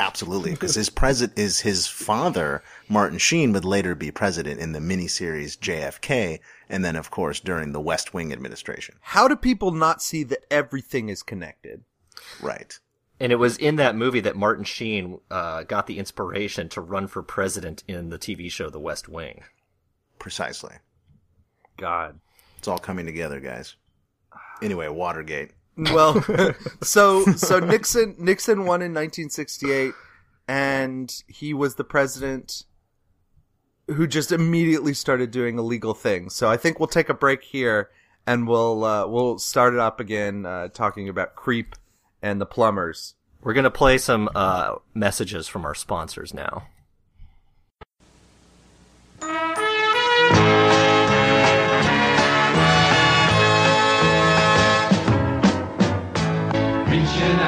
[SPEAKER 13] absolutely, because his president is his father, Martin Sheen, would later be president in the miniseries JFK, and then of course during the West Wing administration.
[SPEAKER 11] How do people not see that everything is connected?
[SPEAKER 13] Right.
[SPEAKER 12] And it was in that movie that Martin Sheen uh, got the inspiration to run for president in the TV show The West Wing.
[SPEAKER 13] Precisely.
[SPEAKER 11] God.
[SPEAKER 13] It's all coming together, guys. Anyway, Watergate.
[SPEAKER 11] Well, so so Nixon Nixon won in 1968, and he was the president who just immediately started doing illegal things. So I think we'll take a break here, and we'll uh, we'll start it up again, uh, talking about creep and the plumbers.
[SPEAKER 12] We're gonna play some uh, messages from our sponsors now.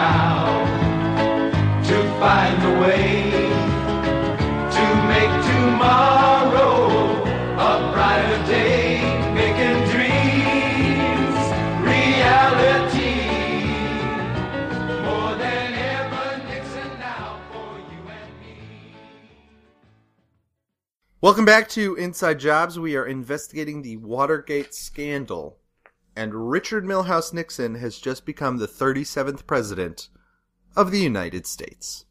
[SPEAKER 15] Out to find way to make tomorrow a brighter day, making dreams reality. More than ever, Nixon now for you and me.
[SPEAKER 11] Welcome back to Inside Jobs. We are investigating the Watergate scandal, and Richard Milhous Nixon has just become the 37th president of the United States.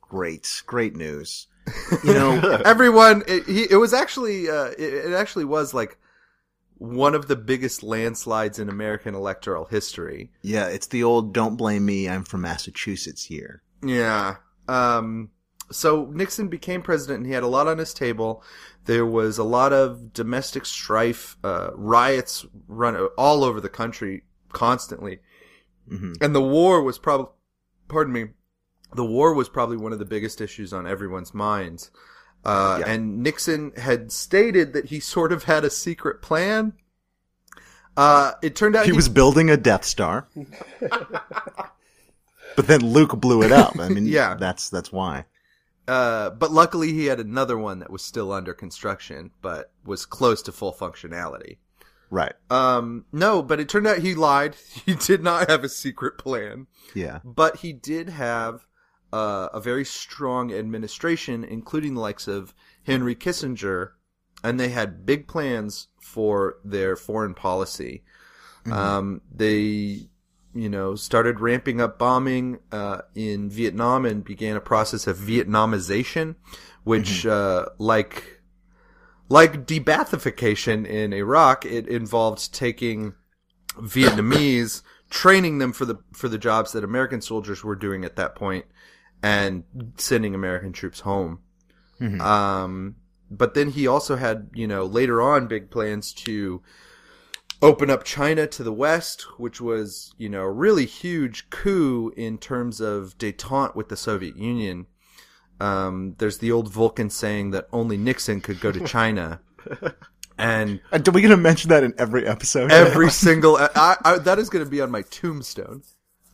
[SPEAKER 13] Great, great news. You know,
[SPEAKER 11] Everyone, it, he, it was actually, uh, it, it actually was like one of the biggest landslides in American electoral history.
[SPEAKER 13] yeah, it's the old "Don't blame me, I'm from Massachusetts" year.
[SPEAKER 11] Yeah. Um, so Nixon became president and he had a lot on his table. There was a lot of domestic strife, uh, riots run all over the country constantly.
[SPEAKER 13] hmm
[SPEAKER 11] And the war was probably, pardon me, the war was probably one of the biggest issues on everyone's minds. Uh,
[SPEAKER 13] Yeah.
[SPEAKER 11] and Nixon had stated that he sort of had a secret plan. Uh, it turned out
[SPEAKER 13] He was building a Death Star, but then Luke blew it up. I mean,
[SPEAKER 11] Yeah.
[SPEAKER 13] that's that's why.
[SPEAKER 11] Uh, but luckily he had another one that was still under construction, but was close to full functionality.
[SPEAKER 13] Right.
[SPEAKER 11] Um, no, but it turned out he lied. He did not have a secret plan,
[SPEAKER 13] Yeah.
[SPEAKER 11] but he did have uh, a very strong administration, including the likes of Henry Kissinger, and they had big plans for their foreign policy. Um, they, you know, started ramping up bombing uh, in Vietnam and began a process of Vietnamization, which, uh, like, like debaathification in Iraq, it involved taking Vietnamese, training them for the for the jobs that American soldiers were doing at that point, and sending American troops home. Um, but then he also had, you know, later on big plans to open up China to the west, which was, you know, a really huge coup in terms of detente with the Soviet Union. Um, there's the old Vulcan saying that only Nixon could go to China. And
[SPEAKER 13] are we going to mention that in every episode?
[SPEAKER 11] Every single, I, I, that is going to be on my tombstone.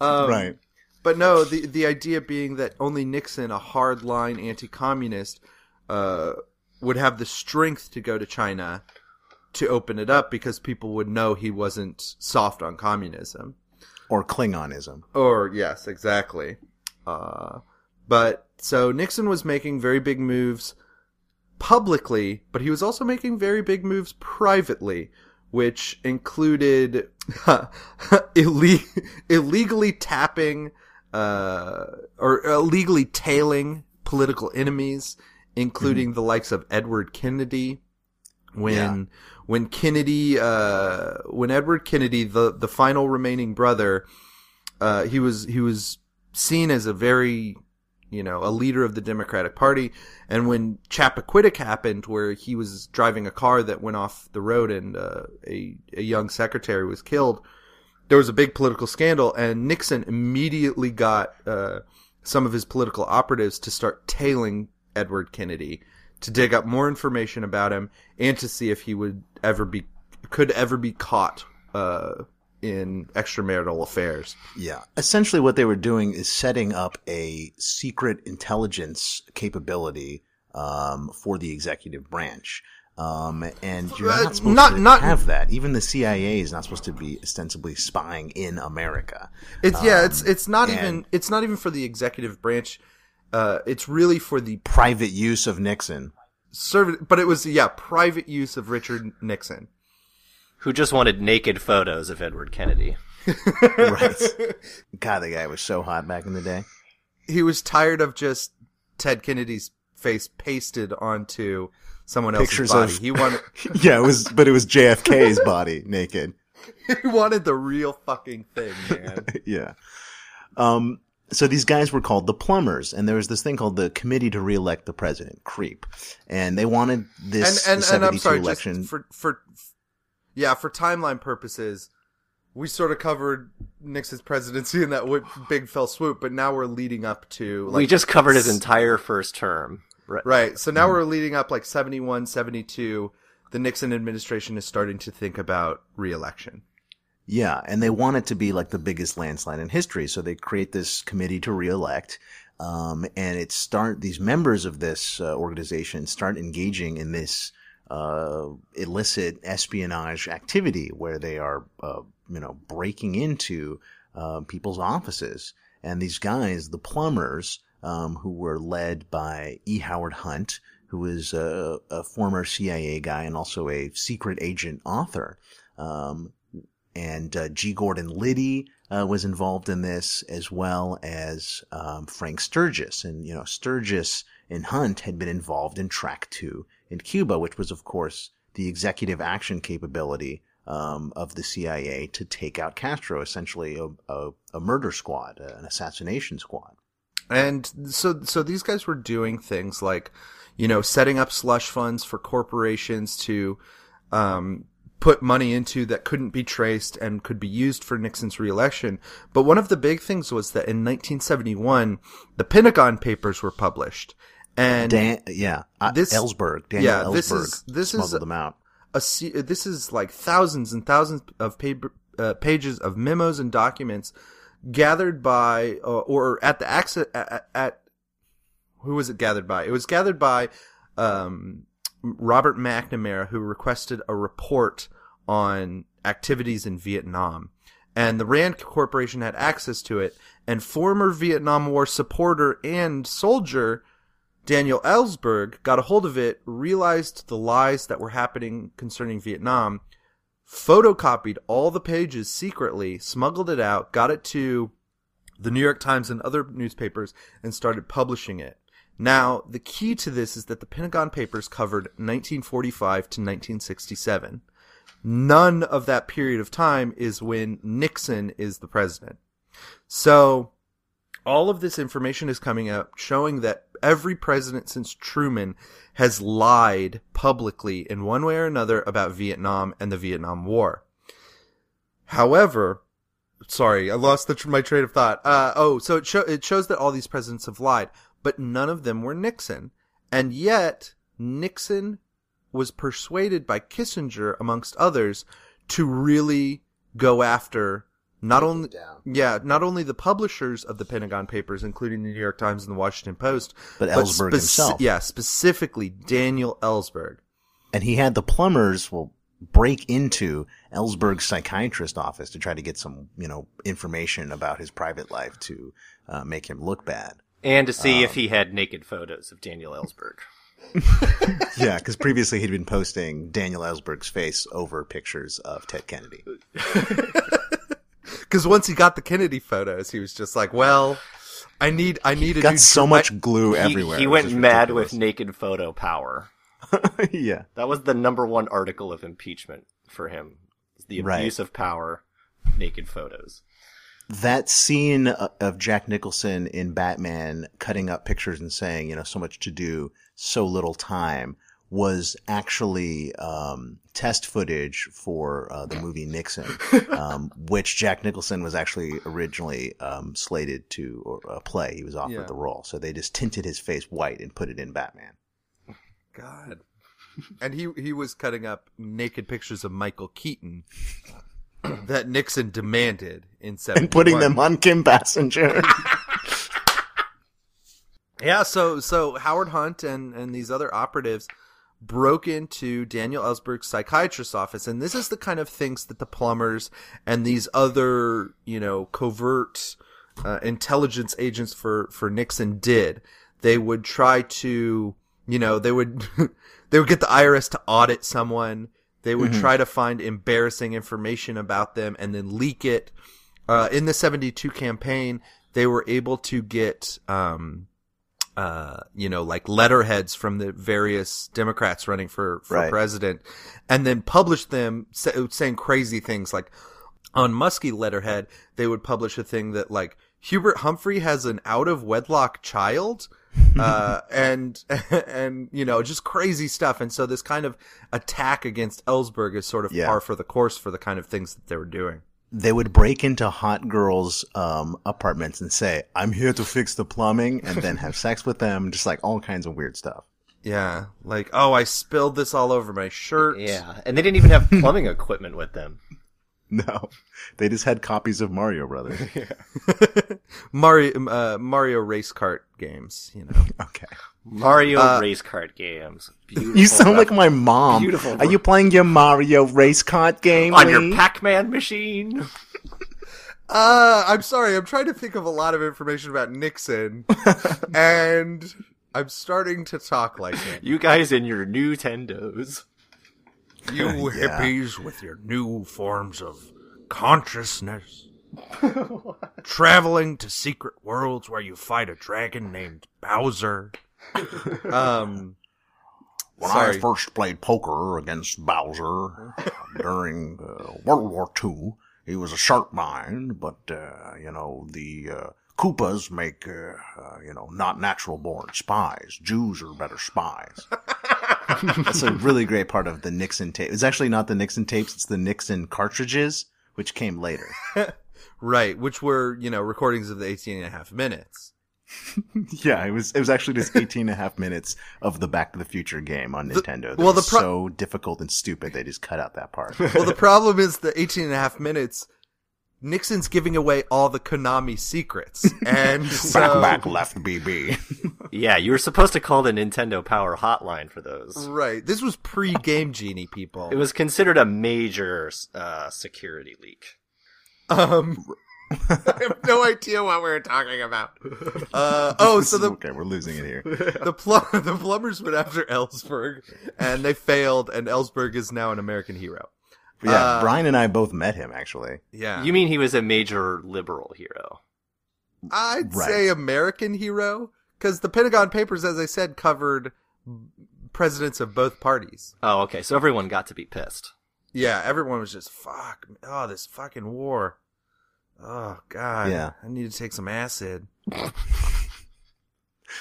[SPEAKER 11] Um,
[SPEAKER 13] right.
[SPEAKER 11] But no, the the idea being that only Nixon, a hardline anti-communist, uh, would have the strength to go to China to open it up because people would know he wasn't soft on communism
[SPEAKER 13] or Klingonism.
[SPEAKER 11] Or yes, exactly. Uh, but so Nixon was making very big moves publicly, but he was also making very big moves privately, which included ille- illegally tapping uh, or illegally tailing political enemies, including mm-hmm. the likes of Edward Kennedy. When yeah. when Kennedy, uh, when Edward Kennedy, the the final remaining brother, uh, he was he was seen as a very you know, a leader of the Democratic Party. And when Chappaquiddick happened, where he was driving a car that went off the road and uh, a, a young secretary was killed, there was a big political scandal, and Nixon immediately got uh, some of his political operatives to start tailing Edward Kennedy to dig up more information about him and to see if he would ever be could ever be caught uh, in extramarital affairs.
[SPEAKER 13] Yeah. Essentially, what they were doing is setting up a secret intelligence capability um, for the executive branch. Um, and you're not uh, supposed not, to not, have that. Even the CIA is not supposed to be ostensibly spying in America.
[SPEAKER 11] It's um, yeah. It's it's not even it's not even for the executive branch. Uh, it's really for the
[SPEAKER 13] private use of Nixon.
[SPEAKER 11] Serv- but it was yeah private use of Richard Nixon
[SPEAKER 12] who just wanted naked photos of Edward Kennedy.
[SPEAKER 13] right. God, the guy was so hot back in the day.
[SPEAKER 11] He was tired of just Ted Kennedy's face pasted onto someone Pictures else's body. Of, he wanted
[SPEAKER 13] Yeah, it was but it was JFK's body naked.
[SPEAKER 11] He wanted the real fucking thing, man.
[SPEAKER 13] yeah. Um so these guys were called the plumbers, and there was this thing called the Committee to Reelect the President, CREEP, and they wanted this and, and, and I'm sorry, election
[SPEAKER 11] for for yeah, for timeline purposes, we sort of covered Nixon's presidency in that big fell swoop, but now we're leading up to.
[SPEAKER 12] Like, we just covered his entire first term.
[SPEAKER 11] Right. Right. So now mm-hmm. we're leading up like 71, 72. The Nixon administration is starting to think about reelection.
[SPEAKER 13] Yeah, and they want it to be like the biggest landslide in history, so they create this committee to reelect. Um, and it start these members of this uh, organization start engaging in this uh, illicit espionage activity where they are, uh, you know, breaking into uh, people's offices. And these guys, the plumbers, um, who were led by E. Howard Hunt, who is a, a, former CIA guy and also a secret agent author, um, and uh, G. Gordon Liddy uh, was involved in this, as well as um, Frank Sturgis. And you know, Sturgis and Hunt had been involved in Track Two in Cuba, which was, of course, the executive action capability um, of the CIA to take out Castro, essentially a, a, a murder squad, an assassination squad.
[SPEAKER 11] And so, so these guys were doing things like, you know, setting up slush funds for corporations to um, put money into that couldn't be traced and could be used for Nixon's reelection. But one of the big things was that in 1971, the Pentagon Papers were published. And
[SPEAKER 13] Dan, yeah, this Ellsberg, Daniel yeah, Ellsberg this is this smuggled
[SPEAKER 11] is
[SPEAKER 13] them out.
[SPEAKER 11] A, this is like thousands and thousands of paper, uh, pages of memos and documents gathered by uh, or at the access at, at, who was it gathered by? It was gathered by um, Robert McNamara, who requested a report on activities in Vietnam. And the Rand Corporation had access to it, and former Vietnam War supporter and soldier Daniel Ellsberg got a hold of it, realized the lies that were happening concerning Vietnam, photocopied all the pages secretly, smuggled it out, got it to the New York Times and other newspapers, and started publishing it. Now, the key to this is that the Pentagon Papers covered 1945 to 1967. None of that period of time is when Nixon is the president. So, all of this information is coming up showing that every president since Truman has lied publicly in one way or another about Vietnam and the Vietnam War. However, sorry, I lost the, my train of thought. Uh, oh, so it, it shows that all these presidents have lied, but none of them were Nixon. And yet, Nixon was persuaded by Kissinger, amongst others, to really go after not only yeah not only the publishers of the Pentagon Papers, including the New York Times and the Washington Post,
[SPEAKER 13] But Ellsberg himself.
[SPEAKER 11] Yeah, specifically Daniel Ellsberg.
[SPEAKER 13] And he had the plumbers will break into Ellsberg's psychiatrist office to try to get some, you know, information about his private life to uh, make him look bad.
[SPEAKER 12] And to see if
[SPEAKER 13] Um,
[SPEAKER 12] he had naked photos of Daniel Ellsberg.
[SPEAKER 13] yeah, because previously he'd been posting Daniel Ellsberg's face over pictures of Ted Kennedy.
[SPEAKER 11] Because once he got the Kennedy photos, he was just like, "Well, I need, I need a
[SPEAKER 13] got
[SPEAKER 11] new
[SPEAKER 13] so
[SPEAKER 11] dr-
[SPEAKER 13] much
[SPEAKER 11] I-
[SPEAKER 13] glue
[SPEAKER 12] He,
[SPEAKER 13] everywhere.
[SPEAKER 12] he went mad
[SPEAKER 13] ridiculous.
[SPEAKER 12] with naked photo power.
[SPEAKER 13] yeah.
[SPEAKER 12] That was the number one article of impeachment for him. The
[SPEAKER 13] Right.
[SPEAKER 12] abuse of power, naked photos.
[SPEAKER 13] That scene of Jack Nicholson in Batman cutting up pictures and saying, you know, so much to do, so little time was actually um, test footage for uh, the movie Nixon, um, which Jack Nicholson was actually originally um, slated to uh, play. He was offered
[SPEAKER 11] Yeah.
[SPEAKER 13] the role, so they just tinted his face white and put it in Batman.
[SPEAKER 11] God. And he he was cutting up naked pictures of Michael Keaton that Nixon demanded in seventy
[SPEAKER 13] And putting them on Kim Basinger.
[SPEAKER 11] Yeah, so so Howard Hunt and and these other operatives broke into Daniel Ellsberg's psychiatrist's office, and this is the kind of things that the plumbers and these other you know covert uh, intelligence agents for for Nixon did. They would try to you know they would they would get the IRS to audit someone. They would
[SPEAKER 13] Mhm.
[SPEAKER 11] try to find embarrassing information about them and then leak it. Uh, in the 72 campaign, they were able to get, um, uh, you know, like letterheads from the various Democrats running for, for
[SPEAKER 13] Right.
[SPEAKER 11] president and then publish them sa- saying crazy things like on Muskie letterhead, they would publish a thing that like Hubert Humphrey has an out of wedlock child. Uh, and, and, you know, just crazy stuff. And so this kind of attack against Ellsberg is sort of
[SPEAKER 13] Yeah.
[SPEAKER 11] par for the course for the kind of things that they were doing.
[SPEAKER 13] they would break into hot girls' um, apartments and say, "I'm here to fix the plumbing," and then have sex with them, just like all kinds of weird stuff.
[SPEAKER 11] Yeah, like oh, I spilled this all over my shirt.
[SPEAKER 12] Yeah, and they didn't even have plumbing equipment with them.
[SPEAKER 13] No, they just had copies of Mario Brothers.
[SPEAKER 11] Mario uh, Mario race kart games. You know.
[SPEAKER 13] okay.
[SPEAKER 12] Mario
[SPEAKER 11] Uh,
[SPEAKER 12] race kart games. Beautiful
[SPEAKER 13] You sound like my mom.
[SPEAKER 12] Beautiful.
[SPEAKER 13] Are you playing your Mario race kart game
[SPEAKER 12] on
[SPEAKER 13] Lee?
[SPEAKER 12] your Pac-Man machine?
[SPEAKER 11] Uh, I'm sorry. I'm trying to think of a lot of information about Nixon, and I'm starting to talk like him.
[SPEAKER 12] You guys in your Nintendos.
[SPEAKER 11] You
[SPEAKER 13] Yeah.
[SPEAKER 11] hippies with your new forms of consciousness. Traveling to secret worlds where you fight a dragon named Bowser. Um,
[SPEAKER 2] When
[SPEAKER 11] sorry.
[SPEAKER 2] I first played poker against Bowser during uh, World War II, he was a sharp mind, but, uh, you know, the uh, Koopas make, uh, uh, you know, not natural born spies. Jews are better spies.
[SPEAKER 13] That's a really great part of the Nixon tape. It's actually not the Nixon tapes; it's the Nixon cartridges, which came later.
[SPEAKER 11] right, which were, you know, recordings of the 18 and a half minutes.
[SPEAKER 13] yeah, it was. It was actually just 18 and a half minutes of the Back to the Future game on Nintendo.
[SPEAKER 11] well, the pro-
[SPEAKER 13] so difficult and stupid they just cut out that part.
[SPEAKER 11] Well, the problem is the 18 and a half minutes, Nixon's giving away all the Konami secrets. And so,
[SPEAKER 2] Back, back, left, BB.
[SPEAKER 12] Yeah, you were supposed to call the Nintendo Power Hotline for those.
[SPEAKER 11] right, this was pre-Game Genie, people.
[SPEAKER 12] It was considered a major uh, security leak.
[SPEAKER 11] Um, I have no idea what we are talking about. Uh, oh, so the
[SPEAKER 13] okay, we're losing it here.
[SPEAKER 11] the plum the plumbers went after Ellsberg, and they failed, and Ellsberg is now an American hero.
[SPEAKER 13] Yeah,
[SPEAKER 11] Uh,
[SPEAKER 13] Brian and I both met him actually.
[SPEAKER 11] Yeah,
[SPEAKER 12] You mean he was a major liberal hero?
[SPEAKER 11] I'd
[SPEAKER 13] Right.
[SPEAKER 11] say American hero because the Pentagon Papers, as I said, covered presidents of both parties.
[SPEAKER 12] Oh, okay. So everyone got to be pissed.
[SPEAKER 11] Yeah, everyone was just fuck. Oh, this fucking war. Oh God.
[SPEAKER 13] Yeah.
[SPEAKER 11] I need to take some acid.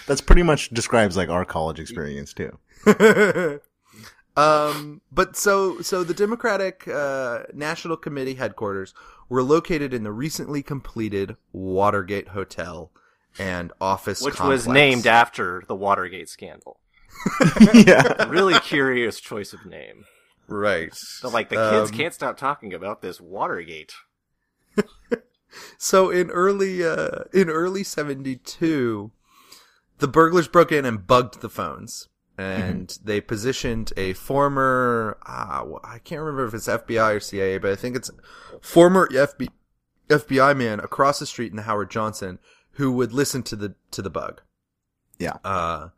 [SPEAKER 13] That's pretty much describes like our college experience too.
[SPEAKER 11] um, but so so the Democratic uh, National Committee headquarters were located in the recently completed Watergate Hotel and office,
[SPEAKER 12] Which
[SPEAKER 11] complex.
[SPEAKER 12] was named after the Watergate scandal.
[SPEAKER 13] yeah.
[SPEAKER 12] Really curious choice of name.
[SPEAKER 11] Right.
[SPEAKER 12] So, like the kids
[SPEAKER 11] Um,
[SPEAKER 12] can't stop talking about this Watergate.
[SPEAKER 11] So in early uh, in early '72, the burglars broke in and bugged the phones, and they positioned a former ah, I can't remember if it's FBI or CIA, but I think it's former FB, FBI man across the street in the Howard Johnson who would listen to the to the bug.
[SPEAKER 13] Yeah.
[SPEAKER 11] Uh,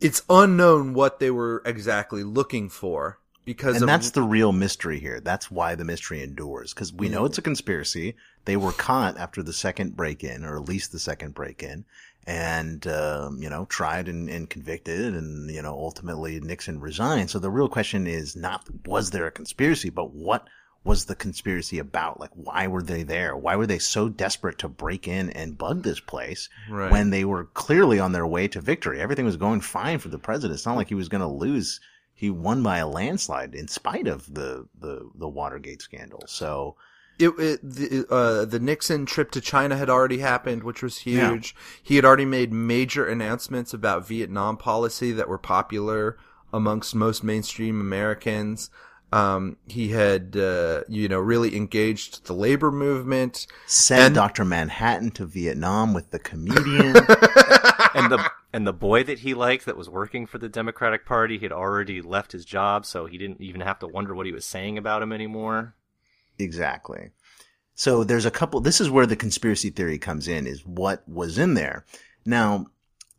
[SPEAKER 11] it's unknown what they were exactly looking for because
[SPEAKER 13] and
[SPEAKER 11] of,
[SPEAKER 13] that's the real mystery here. That's why the mystery endures because we know it's a conspiracy. They were caught after the second break-in, or at least the second break-in, and um, you know tried and, and convicted, and you know ultimately Nixon resigned. So the real question is not was there a conspiracy, but what was the conspiracy about? Like why were they there? Why were they so desperate to break in and bug this place
[SPEAKER 11] Right.
[SPEAKER 13] when they were clearly on their way to victory? Everything was going fine for the president. It's not like he was going to lose he won by a landslide in spite of the the, the Watergate scandal. So
[SPEAKER 11] it, it the, uh, the Nixon trip to China had already happened, which was
[SPEAKER 13] Yeah.
[SPEAKER 11] huge. He had already made major announcements about Vietnam policy that were popular amongst most mainstream Americans. Um, he had, uh, you know, really engaged the labor movement.
[SPEAKER 13] sent
[SPEAKER 11] And-
[SPEAKER 13] Dr. Manhattan to Vietnam with the comedian.
[SPEAKER 12] and the and the boy that he liked that was working for the Democratic Party He had already left his job, so he didn't even have to wonder what he was saying about him anymore.
[SPEAKER 13] Exactly. So there's a couple this is where the conspiracy theory comes in is what was in there. Now,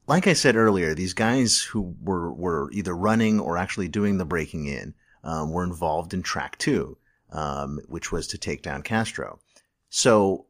[SPEAKER 13] like I said earlier, these guys who were were either running or actually doing the breaking in um, were involved in track 2, um, which was to take down Castro. So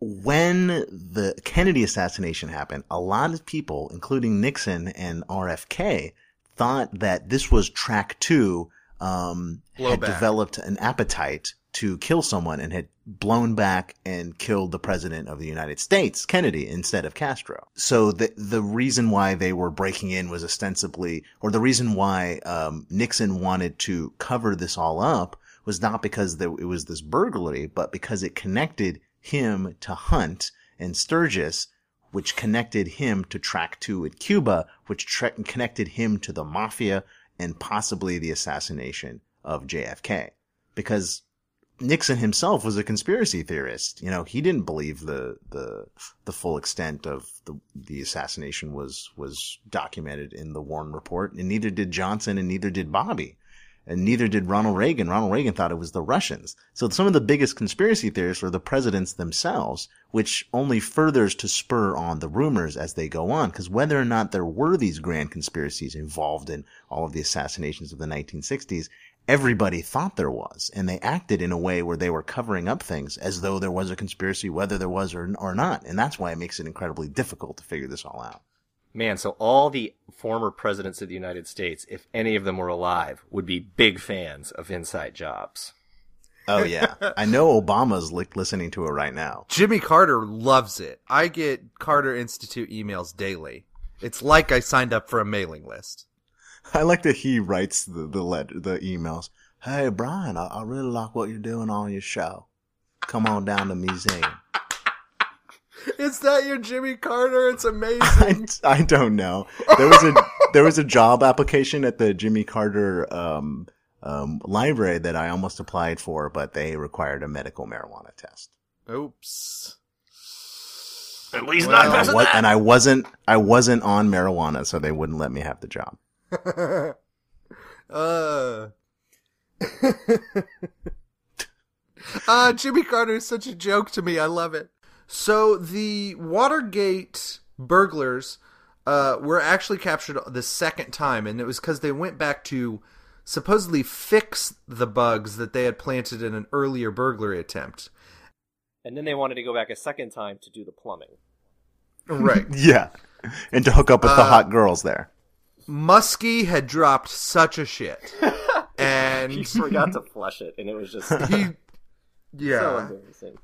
[SPEAKER 13] when the Kennedy assassination happened, a lot of people, including Nixon and RFK, thought that this was track two, um, had developed an appetite to kill someone and had blown back and killed the president of the United States, Kennedy, instead of Castro. So the the reason why they were breaking in was ostensibly, or the reason why um, Nixon wanted to cover this all up was not because there, it was this burglary, but because it connected him to Hunt and Sturgis, which connected him to Track Two at Cuba, which tra- connected him to the mafia and possibly the assassination of JFK. Because Nixon himself was a conspiracy theorist. You know, he didn't believe the the the full extent of the the assassination was was documented in the Warren report, and neither did Johnson, and neither did Bobby, and neither did Ronald Reagan. Ronald Reagan thought it was the Russians. So some of the biggest conspiracy theorists were the presidents themselves, which only furthers to spur on the rumors as they go on. Because whether or not there were these grand conspiracies involved in all of the assassinations of the 1960s, everybody thought there was, and they acted in a way where they were covering up things as though there was a conspiracy, whether there was or, or not. And that's why it makes it incredibly difficult to figure this all out.
[SPEAKER 12] Man, so all the former presidents of the United States, if any of them were alive, would be big fans of Inside Jobs.
[SPEAKER 13] Oh yeah, I know Obama's li- listening to it right now.
[SPEAKER 11] Jimmy Carter loves it. I get Carter Institute emails daily. It's like I signed up for a mailing list.
[SPEAKER 13] I like that he writes the the letter, the emails. Hey Brian, I, I really like what you're doing on your show. Come on down to museum.
[SPEAKER 11] Is that your Jimmy Carter? It's amazing.
[SPEAKER 13] I don't know. There was a there was a job application at the Jimmy Carter um, um, library that I almost applied for, but they required a medical marijuana test.
[SPEAKER 11] Oops.
[SPEAKER 12] At least
[SPEAKER 11] Well,
[SPEAKER 12] not
[SPEAKER 13] I
[SPEAKER 12] because that.
[SPEAKER 13] and I wasn't I wasn't on marijuana, so they wouldn't let me have the job.
[SPEAKER 11] Uh. uh, Jimmy Carter is such a joke to me. I love it. So the Watergate burglars uh, were actually captured the second time, and it was because they went back to supposedly fix the bugs that they had planted in an earlier burglary attempt.
[SPEAKER 12] And then they wanted to go back a second time to do the plumbing.
[SPEAKER 11] Right.
[SPEAKER 13] Yeah, and to hook up with the
[SPEAKER 11] Uh,
[SPEAKER 13] hot girls there.
[SPEAKER 11] Muskie had dropped such a shit. and
[SPEAKER 12] He forgot to flush it, and it was just
[SPEAKER 11] he
[SPEAKER 12] so
[SPEAKER 11] yeah
[SPEAKER 12] embarrassing.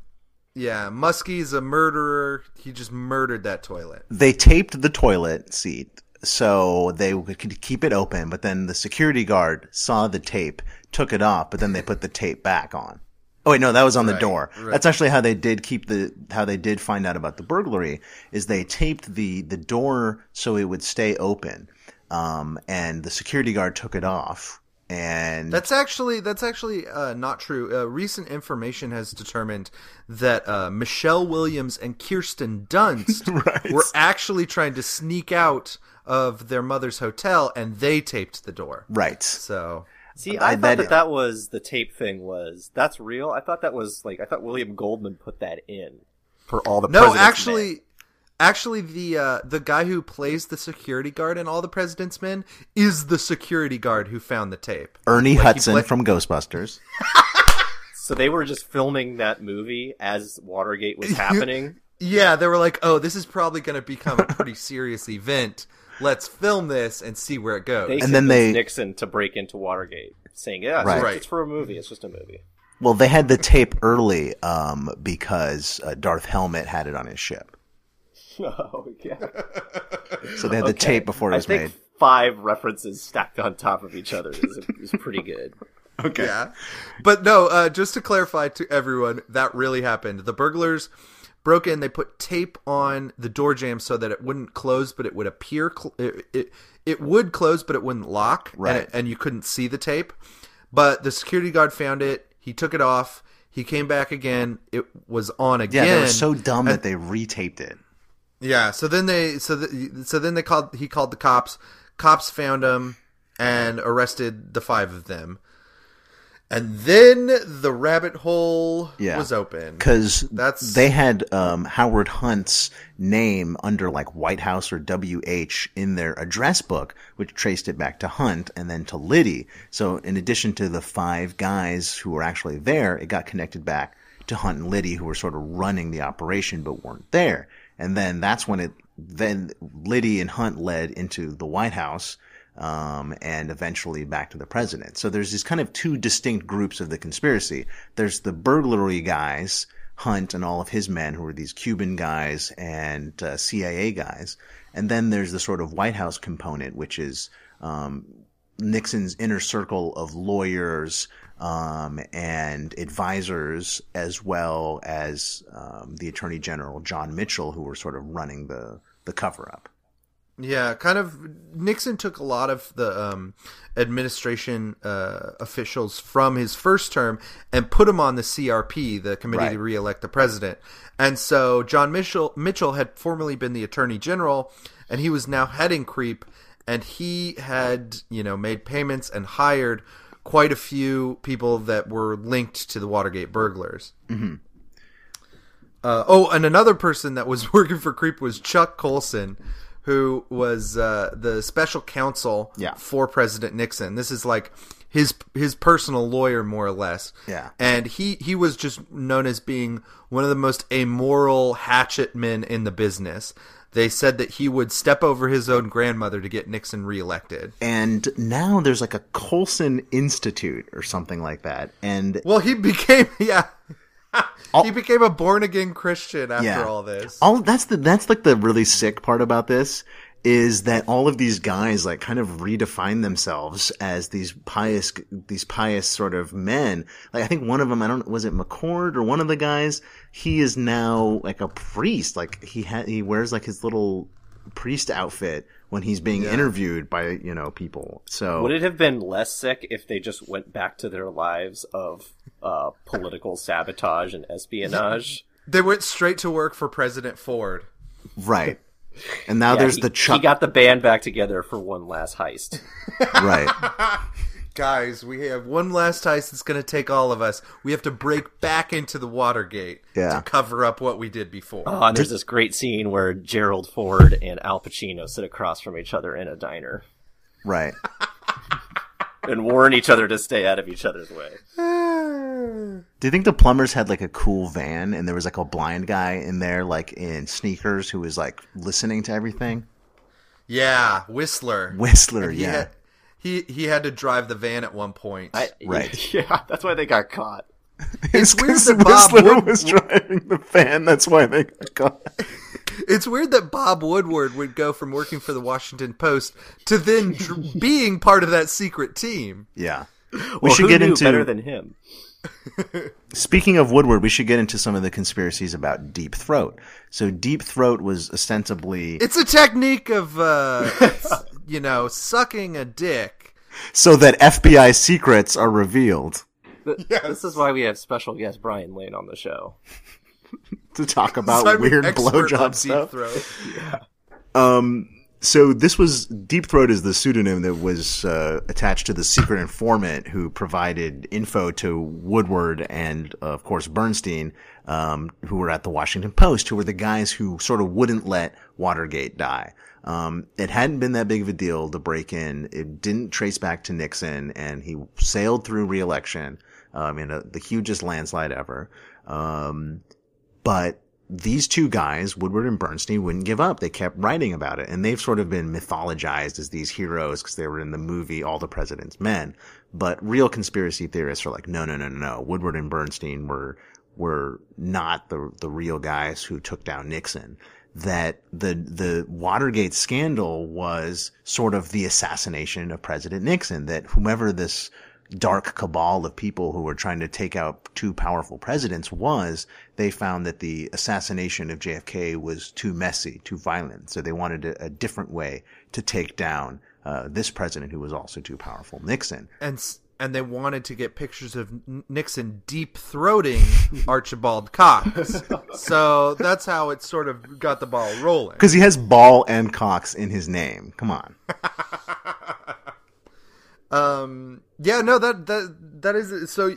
[SPEAKER 11] Yeah, Muskie's a murderer. He just murdered that toilet.
[SPEAKER 13] They taped the toilet seat so they could keep it open, but then the security guard saw the tape, took it off, but then they put the tape back on. Oh wait, no, that was on the
[SPEAKER 11] Right,
[SPEAKER 13] door.
[SPEAKER 11] right.
[SPEAKER 13] That's actually how they did keep the how they did find out about the burglary is they taped the the door so it would stay open, um, and the security guard took it off. And
[SPEAKER 11] That's actually that's actually uh, not true. Uh, recent information has determined that uh, Michelle Williams and Kirsten Dunst were actually trying to sneak out of their mother's hotel, and they taped the door.
[SPEAKER 13] right.
[SPEAKER 11] So
[SPEAKER 12] See,
[SPEAKER 13] I
[SPEAKER 12] I, thought
[SPEAKER 13] bet
[SPEAKER 12] that that was the tape thing. Was that's real? I thought that was like I thought William Goldman put that in for all the
[SPEAKER 11] no, actually,
[SPEAKER 12] Men.
[SPEAKER 11] Actually the uh, the guy who plays the security guard in All the President's Men is the security guard who found the tape.
[SPEAKER 13] Ernie
[SPEAKER 11] Like,
[SPEAKER 13] Hudson
[SPEAKER 11] play-
[SPEAKER 13] from Ghostbusters.
[SPEAKER 12] So they were just filming that movie as Watergate was happening.
[SPEAKER 11] Yeah, they were like, "Oh, this is probably going to become a pretty serious event. Let's film this and see where it goes."
[SPEAKER 12] They
[SPEAKER 13] And then they-
[SPEAKER 12] Nixon to break into Watergate, saying, "Yeah, it's,
[SPEAKER 13] Right.
[SPEAKER 12] just-
[SPEAKER 11] Right.
[SPEAKER 12] it's for a movie. It's just a movie."
[SPEAKER 13] Well, they had the tape early um, because uh, Darth Helmet had it on his ship,
[SPEAKER 12] oh yeah.
[SPEAKER 13] so they had the tape before it
[SPEAKER 12] I
[SPEAKER 13] was
[SPEAKER 12] think
[SPEAKER 13] made.
[SPEAKER 12] Five references stacked on top of each other is, is pretty good.
[SPEAKER 13] Okay.
[SPEAKER 11] Yeah. But no, uh, just to clarify to everyone, that really happened. The burglars broke in. They put tape on the door jamb so that it wouldn't close, but it would appear cl- it, it it would close, but it wouldn't lock, and,
[SPEAKER 13] Right.
[SPEAKER 11] it, and you couldn't see the tape. But the security guard found it. He took it off. He came back again. It was on again.
[SPEAKER 13] Yeah, they were so dumb
[SPEAKER 11] And-
[SPEAKER 13] that they retaped it.
[SPEAKER 11] Yeah. So then they so the, so then they called he called the cops. Cops found him and arrested the five of them. And then the rabbit hole
[SPEAKER 13] Yeah.
[SPEAKER 11] was open.
[SPEAKER 13] because
[SPEAKER 11] That's-
[SPEAKER 13] they had um, Howard Hunt's name under like White House or WH in their address book, which traced it back to Hunt and then to Liddy. So in addition to the five guys who were actually there, it got connected back to Hunt and Liddy, who were sort of running the operation but weren't there. And then that's when it then Liddy and Hunt led into the White House um, and eventually back to the president. So there's these kind of two distinct groups of the conspiracy. There's the burglary guys, Hunt and all of his men, who are these Cuban guys and uh, CIA guys, and then there's the sort of White House component, which is um, Nixon's inner circle of lawyers um, and advisors, as well as um, the Attorney General John Mitchell, who were sort of running the the cover up.
[SPEAKER 11] Yeah, kind of. Nixon took a lot of the um, administration uh, officials from his first term and put them on the CRP, the Committee to
[SPEAKER 13] Right.
[SPEAKER 11] Re-elect the President. And so John Mitchell Mitchell had formerly been the Attorney General, and he was now heading Creep, and he had you know made payments and hired quite a few people that were linked to the Watergate burglars.
[SPEAKER 13] Mhm.
[SPEAKER 11] Uh, oh, and another person that was working for Creep was Chuck Colson, who was uh, the special counsel
[SPEAKER 13] Yeah.
[SPEAKER 11] for President Nixon. This is like his his personal lawyer, more or less.
[SPEAKER 13] Yeah.
[SPEAKER 11] And he he was just known as being one of the most amoral hatchet men in the business. They said that he would step over his own grandmother to get Nixon reelected.
[SPEAKER 13] And now there's like a Colson Institute or something like that. And
[SPEAKER 11] Well, he became yeah. he became a born again Christian after all this.
[SPEAKER 13] All that's the that's like the really sick part about this is that all of these guys like kind of redefine themselves as these pious these pious sort of men. Like I think one of them I don't was it McCord or one of the guys he is now like a priest. Like he had he wears like his little priest outfit when he's being
[SPEAKER 12] Yeah.
[SPEAKER 13] interviewed by you know people. So
[SPEAKER 12] Would it have been less sick if they just went back to their lives of uh, political sabotage and espionage?
[SPEAKER 11] They went straight to work for President Ford.
[SPEAKER 13] right. And now
[SPEAKER 12] Yeah,
[SPEAKER 13] there's
[SPEAKER 12] he-
[SPEAKER 13] the Chuck
[SPEAKER 12] He got the band back together for one last heist.
[SPEAKER 13] right.
[SPEAKER 11] Guys, we have one last heist that's going to take all of us. We have to break back into the Watergate
[SPEAKER 13] Yeah.
[SPEAKER 11] to cover up what we did before.
[SPEAKER 12] Oh, and there's this great scene where Gerald Ford and Al Pacino sit across from each other in a diner
[SPEAKER 13] Right.
[SPEAKER 12] and warn each other to stay out of each other's way.
[SPEAKER 13] Do you think the plumbers had like a cool van and there was like a blind guy in there like in sneakers who was like listening to everything?
[SPEAKER 11] Yeah, Whistler.
[SPEAKER 13] Whistler,
[SPEAKER 11] he
[SPEAKER 13] yeah.
[SPEAKER 11] Had, he he had to drive the van at one point.
[SPEAKER 13] Right.
[SPEAKER 12] Yeah, that's why they got caught.
[SPEAKER 11] It's weird
[SPEAKER 13] because
[SPEAKER 11] that Bob
[SPEAKER 13] Whistler
[SPEAKER 11] Wood-
[SPEAKER 13] was driving the van. That's why they got caught.
[SPEAKER 11] It's weird that Bob Woodward would go from working for the Washington Post to then dr- being part of that secret team.
[SPEAKER 13] Yeah. We
[SPEAKER 12] Well,
[SPEAKER 13] should
[SPEAKER 12] who
[SPEAKER 13] get
[SPEAKER 12] knew
[SPEAKER 13] into
[SPEAKER 12] better than him.
[SPEAKER 13] Speaking of Woodward, we should get into some of the conspiracies about Deep Throat. So Deep Throat was ostensibly
[SPEAKER 11] It's a technique of, uh, you know, sucking a dick.
[SPEAKER 13] so that FBI secrets are revealed
[SPEAKER 12] Th- This is why we have special guest Brian Lane on the show.
[SPEAKER 13] to talk about
[SPEAKER 11] So
[SPEAKER 13] weird blowjob stuff.
[SPEAKER 11] throat.
[SPEAKER 13] Um, so this was Deep Throat is the pseudonym that was uh, attached to the secret informant who provided info to Woodward and, uh, of course, Bernstein, um, who were at the Washington Post, who were the guys who sort of wouldn't let Watergate die. Um, it hadn't been that big of a deal to break in. It didn't trace back to Nixon, and he sailed through reelection um, in a, the hugest landslide ever. Um, but these two guys, Woodward and Bernstein, wouldn't give up. They kept writing about it, and they've sort of been mythologized as these heroes because they were in the movie All the President's Men. But real conspiracy theorists are like, no, no, no, no, no. Woodward and Bernstein were were not the the real guys who took down Nixon. That the the Watergate scandal was sort of the assassination of President Nixon. That whomever this dark cabal of people who were trying to take out two powerful presidents was, they found that the assassination of JFK was too messy, too violent. So they wanted a, a different way to take down uh, this president who was also too powerful, Nixon.
[SPEAKER 11] And s- and they wanted to get pictures of Nixon deep throating Archibald Cox. so that's how it sort of got the ball rolling.
[SPEAKER 13] Because he has Ball and Cox in his name. Come on.
[SPEAKER 11] Um, yeah, no, that that that is so.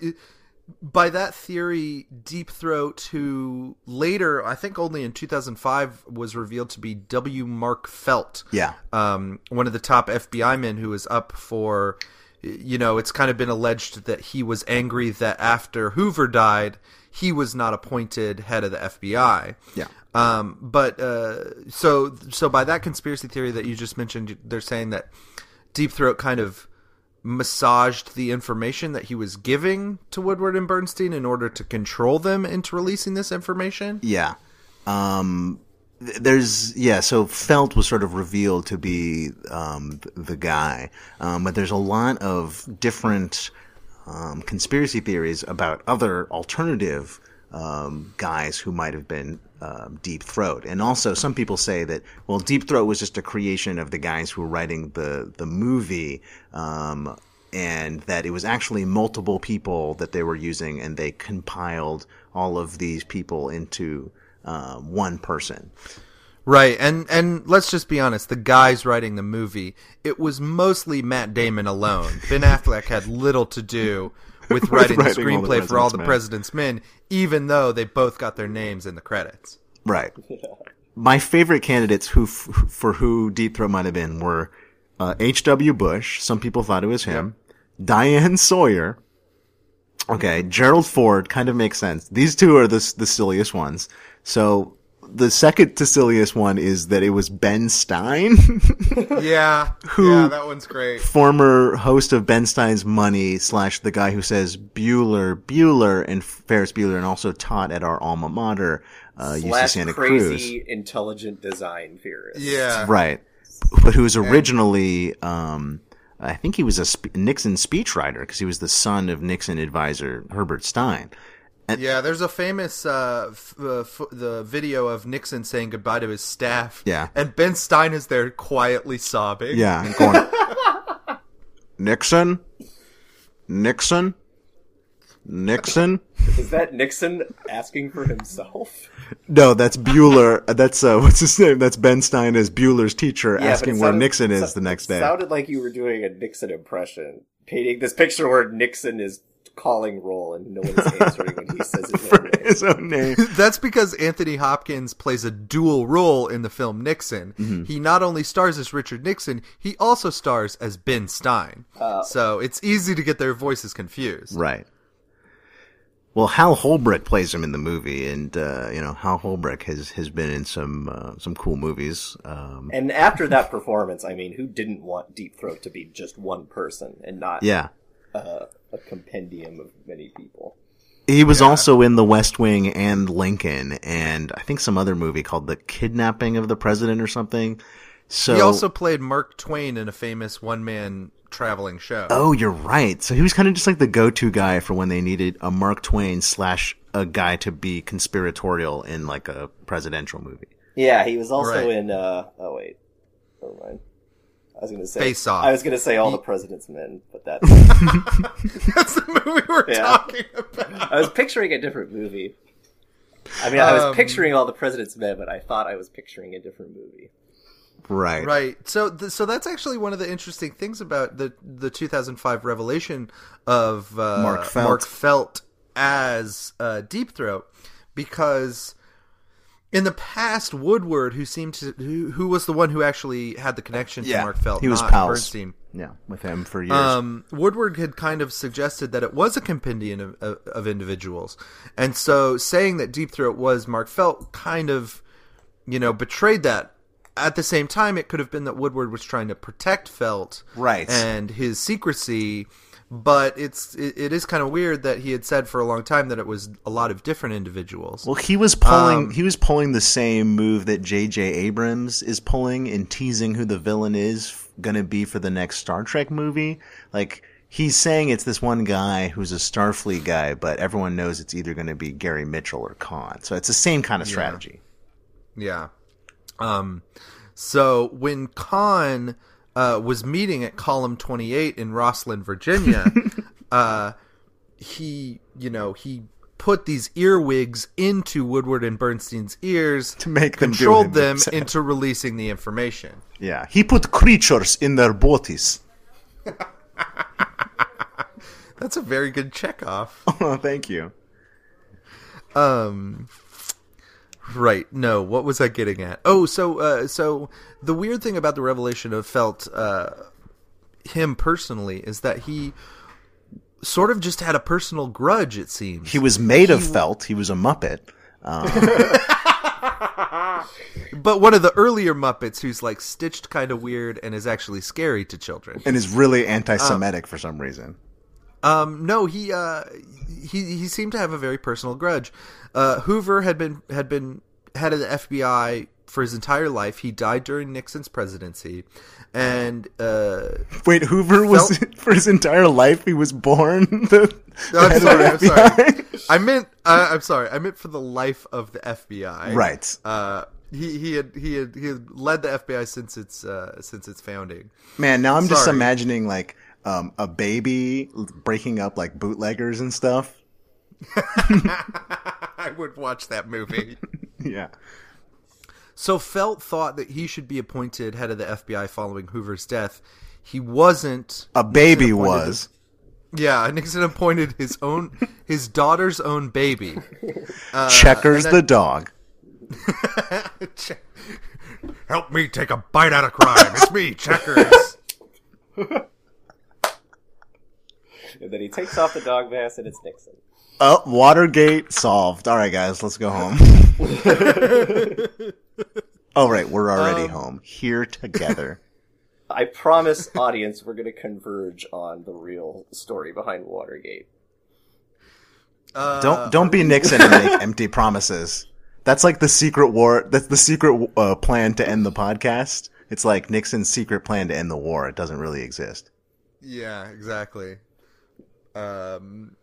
[SPEAKER 11] By that theory, Deep Throat, who later, I think only in 2005, was revealed to be W. Mark Felt.
[SPEAKER 13] Yeah.
[SPEAKER 11] Um, one of the top FBI men who was up for, you know, it's kind of been alleged that he was angry that after Hoover died, he was not appointed head of the FBI.
[SPEAKER 13] Yeah.
[SPEAKER 11] Um, but uh, so so by that conspiracy theory that you just mentioned, they're saying that Deep Throat kind of massaged the information that he was giving to Woodward and Bernstein in order to control them into releasing this information.
[SPEAKER 13] Yeah. Um, there's, yeah, so Felt was sort of revealed to be, um, the guy. Um, but there's a lot of different, um, conspiracy theories about other alternative, um, guys who might have been, um, Deep Throat. And also some people say that, well, Deep Throat was just a creation of the guys who were writing the, the movie, um, and that it was actually multiple people that they were using and they compiled all of these people into uh, one person.
[SPEAKER 11] Right, and and let's just be honest, the guys writing the movie, it was mostly Matt Damon alone. Ben Affleck had little to do with writing,
[SPEAKER 13] writing
[SPEAKER 11] the
[SPEAKER 13] all the
[SPEAKER 11] screenplay for all the
[SPEAKER 13] Men.
[SPEAKER 11] President's Men, even though they both got their names in the credits.
[SPEAKER 13] Right. My favorite candidates who f- for who Deep Throat might have been were uh, H.W. Bush. Some people thought it was him. Diane Sawyer. Okay, Gerald Ford kind of makes sense. These two are the the silliest ones. So the second to silliest one is that it was Ben Stein.
[SPEAKER 11] yeah,
[SPEAKER 13] Who-
[SPEAKER 11] yeah, that one's great.
[SPEAKER 13] former host of Ben Stein's Money slash the guy who says Bueller, Bueller, and Ferris Bueller, and also taught at our alma mater, uh, UC
[SPEAKER 12] Slash
[SPEAKER 13] Santa
[SPEAKER 12] crazy
[SPEAKER 13] Cruz.
[SPEAKER 12] intelligent design theorist.
[SPEAKER 11] Yeah,
[SPEAKER 13] Right. But who was originally, um, I think he was a sp- Nixon speechwriter because he was the son of Nixon advisor Herbert Stein.
[SPEAKER 11] Yeah, there's a famous uh, f- uh, f- the video of Nixon saying goodbye to his staff.
[SPEAKER 13] Yeah.
[SPEAKER 11] and Ben Stein is there quietly sobbing.
[SPEAKER 13] Yeah, and going, Nixon, Nixon, Nixon.
[SPEAKER 12] Is that Nixon asking for himself?
[SPEAKER 13] No, that's Bueller. uh, That's uh, what's his name? That's Ben Stein as Bueller's teacher,
[SPEAKER 12] Yeah,
[SPEAKER 13] asking
[SPEAKER 12] it
[SPEAKER 13] where Nixon is
[SPEAKER 12] so-
[SPEAKER 13] the next day.
[SPEAKER 12] Sounded like you were doing a Nixon impression, painting this picture where Nixon is calling roll and no one is answering when he says his own name.
[SPEAKER 13] his own name.
[SPEAKER 11] That's because Anthony Hopkins plays a dual role in the film Nixon.
[SPEAKER 13] Mm-hmm.
[SPEAKER 11] He not only stars as Richard Nixon, he also stars as Ben Stein.
[SPEAKER 12] Uh,
[SPEAKER 11] so it's easy to get their voices confused.
[SPEAKER 13] Right. Well, Hal Holbrook plays him in the movie, and uh, you know Hal Holbrook has has been in some uh, some cool movies. Um,
[SPEAKER 12] And after that performance, I mean, who didn't want Deep Throat to be just one person and not
[SPEAKER 13] yeah,
[SPEAKER 12] uh, a compendium of many people?
[SPEAKER 13] He was also in The West Wing and Lincoln, and I think some other movie called The Kidnapping of the President or something. So
[SPEAKER 11] he also played Mark Twain in a famous one-man traveling show.
[SPEAKER 13] Oh, you're right. So he was kind of just like the go-to guy for when they needed a Mark Twain slash a guy to be conspiratorial in like a presidential movie.
[SPEAKER 16] Yeah, he was also
[SPEAKER 11] Right.
[SPEAKER 16] in. uh Oh wait, never mind. I was gonna say
[SPEAKER 11] Face Off.
[SPEAKER 16] I was gonna say All the President's Men, but that
[SPEAKER 11] That's the movie we're
[SPEAKER 16] Yeah.
[SPEAKER 11] talking about.
[SPEAKER 16] I was picturing a different movie. I mean, I was
[SPEAKER 11] Um,
[SPEAKER 16] picturing All the President's Men, but I thought I was picturing a different movie.
[SPEAKER 13] Right.
[SPEAKER 11] Right. So, th- so that's actually one of the interesting things about the the 2005 revelation of uh,
[SPEAKER 13] Mark Felt.
[SPEAKER 11] Mark Felt as uh, Deep Throat, because in the past, Woodward, who seemed to who, who was the one who actually had the connection
[SPEAKER 13] Yeah,
[SPEAKER 11] to Mark Felt,
[SPEAKER 13] he was pals.
[SPEAKER 11] Bernstein.
[SPEAKER 13] Yeah, with him for years.
[SPEAKER 11] Um, Woodward had kind of suggested that it was a compendium of, of, of individuals, and so saying that Deep Throat was Mark Felt kind of, you know, betrayed that. At the same time, it could have been that Woodward was trying to protect Felt,
[SPEAKER 13] Right.
[SPEAKER 11] and his secrecy. But it's it, it is kind of weird that he had said for a long time that it was a lot of different individuals.
[SPEAKER 13] Well, he was pulling.
[SPEAKER 11] Um,
[SPEAKER 13] he was pulling the same move that J.J. Abrams is pulling in teasing who the villain is going to be for the next Star Trek movie. Like he's saying it's this one guy who's a Starfleet guy, but everyone knows it's either going to be Gary Mitchell or Khan. So it's the same kind of
[SPEAKER 11] Yeah.
[SPEAKER 13] strategy.
[SPEAKER 11] Yeah. Um, so when Khan uh, was meeting at Column 28 in Rosslyn, Virginia, uh, he, you know, he put these earwigs into Woodward and Bernstein's ears
[SPEAKER 13] To make them
[SPEAKER 11] controlled them
[SPEAKER 13] Sam.
[SPEAKER 11] into releasing the information.
[SPEAKER 13] Yeah, he put creatures in their bodies.
[SPEAKER 11] That's a very good Chekov.
[SPEAKER 13] Oh, thank you.
[SPEAKER 11] Um, right. No, what was I getting at? Oh, so uh, so the weird thing about the revelation of Felt, uh, him personally, is that he sort of just had a personal grudge. It seems
[SPEAKER 13] He was made of felt. He was a muppet. Um,
[SPEAKER 11] but one of the earlier Muppets who's like stitched kind of weird and is actually scary to children.
[SPEAKER 13] and is really anti-Semitic for some reason.
[SPEAKER 11] Um, no, he uh, he he seemed to have a very personal grudge. Uh, Hoover had been had been head of the FBI for his entire life. He died during Nixon's presidency, and uh,
[SPEAKER 13] Wait, Hoover was for his entire life. He was born the. the
[SPEAKER 11] I'm sorry, I'm sorry. I meant uh, I'm sorry. I meant for the life of the FBI.
[SPEAKER 13] Right.
[SPEAKER 11] Uh, he he had he had he had led the FBI since its uh, since its founding.
[SPEAKER 13] Man, now I'm just imagining like um, a baby breaking up like bootleggers and stuff.
[SPEAKER 11] I would watch that movie.
[SPEAKER 13] Yeah.
[SPEAKER 11] So Felt thought that he should be appointed head of the FBI following Hoover's death. He wasn't.
[SPEAKER 13] A baby was.
[SPEAKER 11] Yeah, Nixon appointed his own, his daughter's own baby. Uh,
[SPEAKER 13] Checkers
[SPEAKER 11] and
[SPEAKER 13] the
[SPEAKER 11] then-
[SPEAKER 13] dog.
[SPEAKER 11] Help me take a bite out of crime. It's me, Checkers.
[SPEAKER 16] And then he takes off the dog mask, and it's Nixon.
[SPEAKER 13] Oh, Watergate solved. All right, guys, let's go home. All right, we're already
[SPEAKER 16] Um,
[SPEAKER 13] home here together.
[SPEAKER 16] I promise, audience, we're going to converge on the real story behind Watergate.
[SPEAKER 11] Uh,
[SPEAKER 13] don't don't be Nixon and make empty promises. That's like the secret war. That's the secret uh, plan to end the podcast. It's like Nixon's secret plan to end the war. It doesn't really exist.
[SPEAKER 11] Yeah, exactly. Um,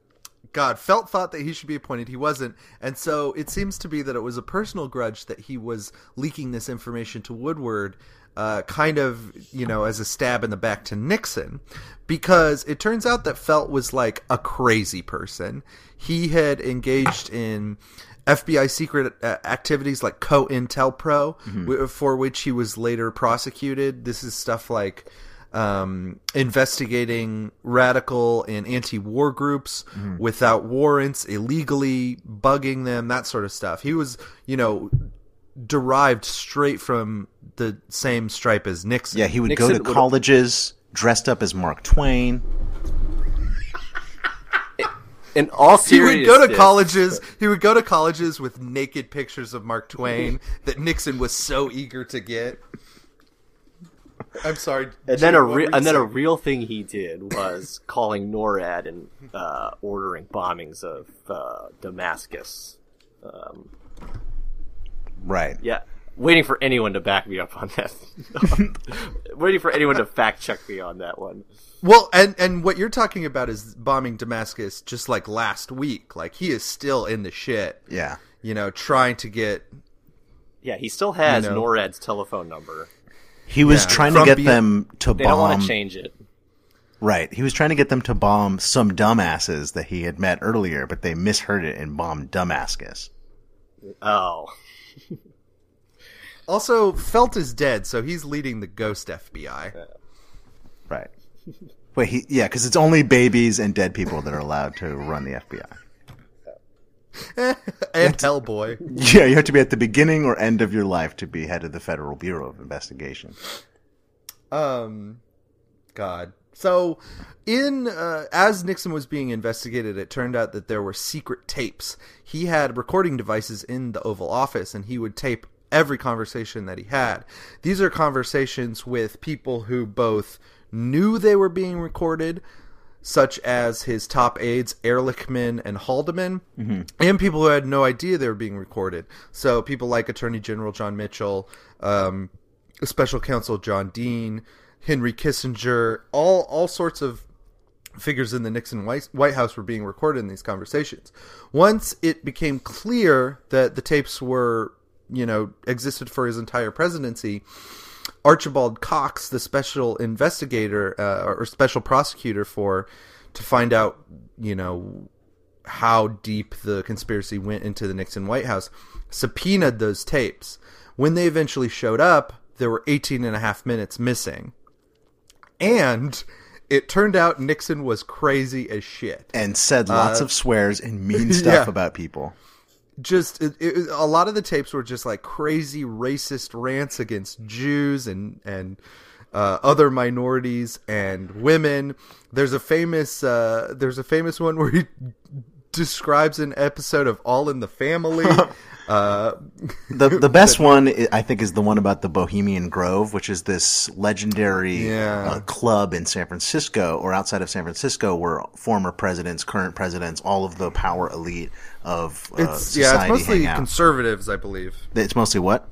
[SPEAKER 11] God, Felt thought that he should be appointed. He wasn't. And so it seems to be that it was a personal grudge that he was leaking this information to Woodward, uh, kind of, you know, as a stab in the back to Nixon. Because it turns out that Felt was like a crazy person. He had engaged in. FBI secret uh, activities like COINTELPRO,
[SPEAKER 13] Mhm.
[SPEAKER 11] w- for which he was later prosecuted. This is stuff like um, investigating radical and anti-war groups
[SPEAKER 13] Mhm.
[SPEAKER 11] without warrants, illegally bugging them, that sort of stuff. He was, you know, derived straight from the same stripe as Nixon.
[SPEAKER 13] Yeah, he would go to colleges dressed up as Mark Twain.
[SPEAKER 16] In all seriousness,
[SPEAKER 11] He would go to colleges. He would go to colleges with naked pictures of Mark Twain that Nixon was so eager to get. I'm sorry.
[SPEAKER 16] And then a
[SPEAKER 11] Jim, what
[SPEAKER 16] re- and then a real thing he did was calling NORAD and uh, ordering bombings of uh, Damascus. Um,
[SPEAKER 13] Right.
[SPEAKER 16] yeah, waiting for anyone to back me up on that. waiting for anyone to fact check me on that one.
[SPEAKER 11] Well, and and what you're talking about is bombing Damascus just like last week. Like he is still in the shit.
[SPEAKER 13] Yeah.
[SPEAKER 11] You know, trying to get
[SPEAKER 16] Yeah, he still has
[SPEAKER 11] You know.
[SPEAKER 16] NORAD's telephone number.
[SPEAKER 13] He was
[SPEAKER 11] Yeah,
[SPEAKER 13] trying to get
[SPEAKER 11] be-
[SPEAKER 13] them to
[SPEAKER 16] They
[SPEAKER 13] bomb.
[SPEAKER 16] don't want to change it.
[SPEAKER 13] Right. He was trying to get them to bomb some dumbasses that he had met earlier, but they misheard it and bombed Damascus.
[SPEAKER 16] Oh,
[SPEAKER 11] Also, Felt is dead, so he's leading the Ghost FBI.
[SPEAKER 13] Right. Wait, he yeah, because it's only babies and dead people that are allowed to run the FBI.
[SPEAKER 11] and Hellboy.
[SPEAKER 13] Yeah, you have to be at the beginning or end of your life to be head of the Federal Bureau of Investigation.
[SPEAKER 11] Um, God. So, in uh, as Nixon was being investigated, it turned out that there were secret tapes. He had recording devices in the Oval Office, and he would tape every conversation that he had. These are conversations with people who both knew they were being recorded, such as his top aides Ehrlichman and Haldeman, and people who had no idea they were being recorded. So people like Attorney General John Mitchell, um, Special Counsel John Dean, Henry Kissinger, all all sorts of figures in the Nixon White, White House were being recorded in these conversations. Once it became clear that the tapes were, you know, existed for his entire presidency, Archibald Cox, the special investigator uh, or special prosecutor for to find out, you know, how deep the conspiracy went into the Nixon White House, subpoenaed those tapes. When they eventually showed up, there were 18 and a half minutes missing. And it turned out Nixon was crazy as shit.
[SPEAKER 13] And said lots
[SPEAKER 11] Uh,
[SPEAKER 13] of swears and mean stuff
[SPEAKER 11] yeah.
[SPEAKER 13] about people.
[SPEAKER 11] Just it, it, a lot of the tapes were just like crazy racist rants against Jews and and uh, other minorities and women. There's a famous uh, there's a famous one where he describes an episode of All in the Family. uh,
[SPEAKER 13] The the best one I I think is the one about the Bohemian Grove, which is this legendary
[SPEAKER 11] Yeah.
[SPEAKER 13] uh, club in San Francisco or outside of San Francisco where former presidents, current presidents, all of the power elite of uh,
[SPEAKER 11] it's yeah, it's mostly conservatives, I believe.
[SPEAKER 13] it's mostly what?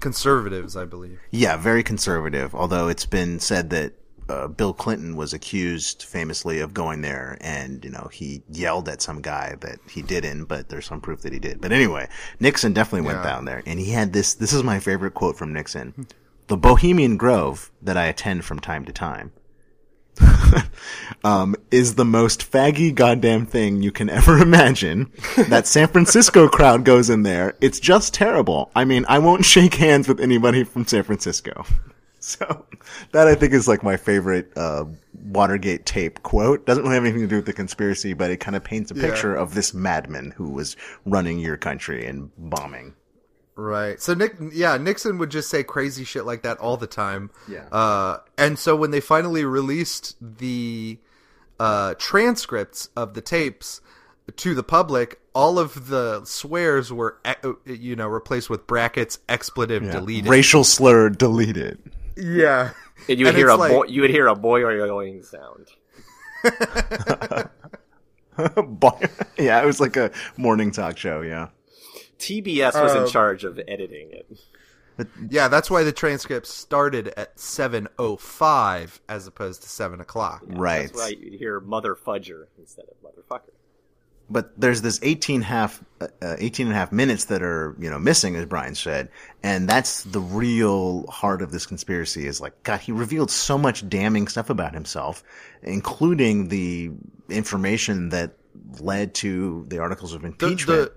[SPEAKER 11] Conservatives, I believe.
[SPEAKER 13] Yeah, very conservative. Although it's been said that uh, Bill Clinton was accused famously of going there, and you know he yelled at some guy that he didn't, but there's some proof that he did. But anyway, Nixon definitely went
[SPEAKER 11] Yeah.
[SPEAKER 13] down there, and he had this. This is my favorite quote from Nixon: "The Bohemian Grove that I attend from time to time." um, is the most faggy goddamn thing you can ever imagine. that San Francisco crowd goes in there. It's just terrible. I mean, I won't shake hands with anybody from San Francisco. So that I think is like my favorite uh, Watergate tape quote. Doesn't really have anything to do with the conspiracy, but it kind of paints a
[SPEAKER 11] Yeah.
[SPEAKER 13] picture of this madman who was running your country and bombing.
[SPEAKER 11] Right. So Nick, yeah, Nixon would just say crazy shit like that all the time.
[SPEAKER 13] Yeah.
[SPEAKER 11] Uh, and so when they finally released the uh, transcripts of the tapes to the public, all of the swears were, eh, you know, replaced with brackets, expletive, deleted.
[SPEAKER 13] Racial slur deleted.
[SPEAKER 11] Yeah.
[SPEAKER 16] And you would
[SPEAKER 11] And
[SPEAKER 16] hear a
[SPEAKER 11] like-
[SPEAKER 16] bo- you would hear a boing sound.
[SPEAKER 13] Boy- yeah, it was like a morning talk show. Yeah.
[SPEAKER 16] TBS was
[SPEAKER 11] Uh,
[SPEAKER 16] in charge of editing it.
[SPEAKER 11] Yeah, that's why the transcript started at 7.05 as opposed to 7 o'clock.
[SPEAKER 13] Right.
[SPEAKER 16] That's why you hear mother fudger instead of motherfucker.
[SPEAKER 13] But there's this 18 half uh, uh, 18 and a half minutes that are you know missing as brian said and that's the real heart of this conspiracy is like god he revealed so much damning stuff about himself including the information that led to the articles of impeachment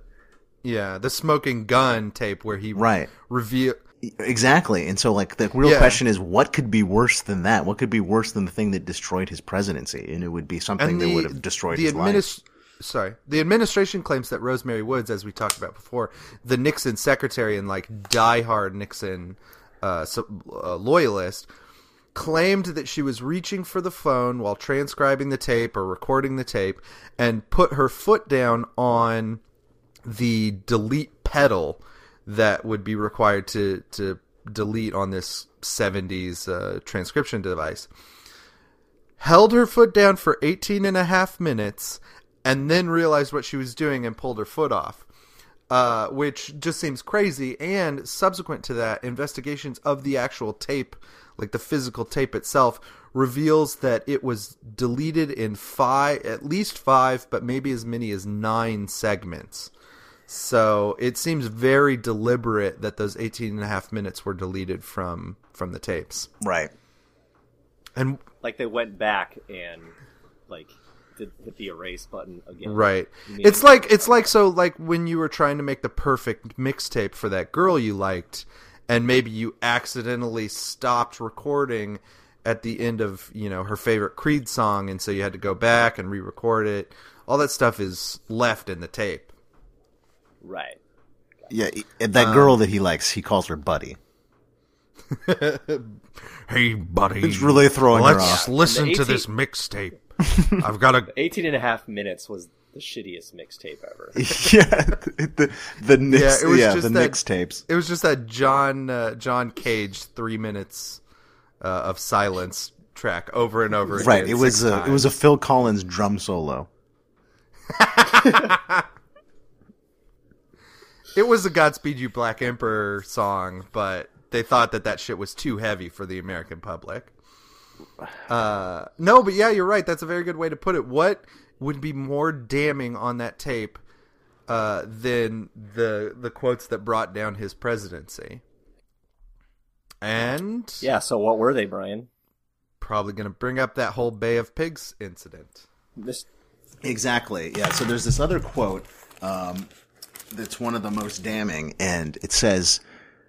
[SPEAKER 11] the, yeah, the smoking gun tape where he
[SPEAKER 13] Right.
[SPEAKER 11] reveal
[SPEAKER 13] exactly and so like the real
[SPEAKER 11] Yeah.
[SPEAKER 13] question is what could be worse than that what could be worse than the thing that destroyed his presidency and it would be something that would have destroyed
[SPEAKER 11] the
[SPEAKER 13] his life
[SPEAKER 11] adminis- Sorry, the administration claims that Rose Mary Woods, as we talked about before, the Nixon secretary and like diehard Nixon uh, uh, loyalist, claimed that she was reaching for the phone while transcribing the tape or recording the tape, and put her foot down on the delete pedal that would be required to to delete on this 70s uh, transcription device. Held her foot down for 18 and a half minutes and then realized what she was doing and pulled her foot off. Uh, which just seems crazy. And subsequent to that, investigations of the actual tape, like the physical tape itself, reveals that it was deleted in five, at least five, but maybe as many as nine segments. So it seems very deliberate that those 18 and a half minutes were deleted from from the tapes.
[SPEAKER 13] Right.
[SPEAKER 11] And
[SPEAKER 12] Like they went back and like did hit the erase button again.
[SPEAKER 11] Right. It's like it's like so like when you were trying to make the perfect mixtape for that girl you liked and maybe you accidentally stopped recording at the end of, you know, her favorite Creed song and so you had to go back and re-record it. All that stuff is left in the tape.
[SPEAKER 12] Right.
[SPEAKER 13] Yeah, that
[SPEAKER 11] Um,
[SPEAKER 13] girl that he likes, he calls her Buddy.
[SPEAKER 17] Hey, buddy.
[SPEAKER 13] It's really throwing
[SPEAKER 17] Let's
[SPEAKER 13] off.
[SPEAKER 17] listen
[SPEAKER 12] And the
[SPEAKER 17] to this mixtape. I've got a
[SPEAKER 12] 18 and a half minutes was the shittiest mixtape ever.
[SPEAKER 13] yeah, the the Knicks,
[SPEAKER 11] yeah,
[SPEAKER 13] yeah,
[SPEAKER 11] it was just
[SPEAKER 13] the
[SPEAKER 11] that,
[SPEAKER 13] Knicks.
[SPEAKER 11] It was just that John uh, John Cage 3 minutes uh, of silence track over and over again.
[SPEAKER 13] Right, it was
[SPEAKER 11] six
[SPEAKER 13] a, it was a. Phil Collins drum solo.
[SPEAKER 11] It was a Godspeed You Black Emperor song, but they thought that that shit was too heavy for the American public. Uh, no, but yeah, you're right. That's a very good way to put it. What would be more damning on that tape uh, than the the quotes that brought down his presidency? And
[SPEAKER 12] Yeah, so what were they, Brian?
[SPEAKER 11] probably going to bring up that whole Bay of Pigs incident.
[SPEAKER 12] This
[SPEAKER 13] Exactly. Yeah. So there's this other quote um, that's one of the most damning, and it says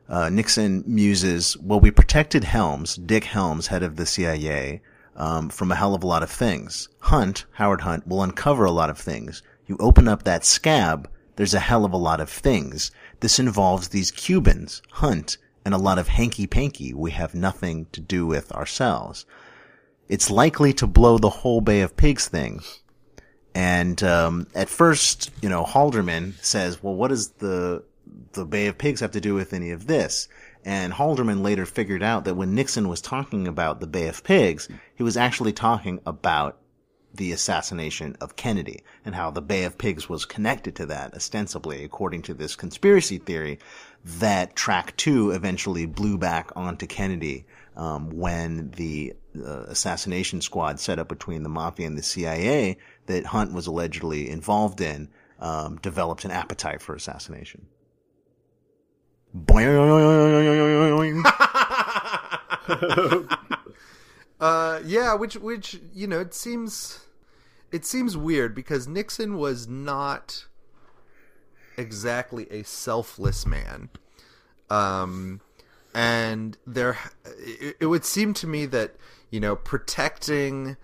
[SPEAKER 13] uh, Nixon muses, "Well, we protected Helms, Dick Helms, head of the CIA, um, from a hell of a lot of things. Hunt, Howard Hunt, will uncover a lot of things. You open up that scab, there's a hell of a lot of things. This involves these Cubans, Hunt, and a lot of hanky panky we have nothing to do with ourselves." It's likely to blow the whole Bay of Pigs thing. And um, at first, you know, Haldeman says, "Well, what does the the Bay of Pigs have to do with any of this?" And Haldeman later figured out that when Nixon was talking about the Bay of Pigs, he was actually talking about the assassination of Kennedy and how the Bay of Pigs was connected to that, ostensibly, according to this conspiracy theory, that track two eventually blew back onto Kennedy um, when the uh, assassination squad set up between the mafia and the CIA that Hunt was allegedly involved in um, developed an appetite for assassination.
[SPEAKER 11] Uh, yeah, which which you know it seems it seems weird because Nixon was not exactly a selfless man, um, and there it, it would seem to me that you know protecting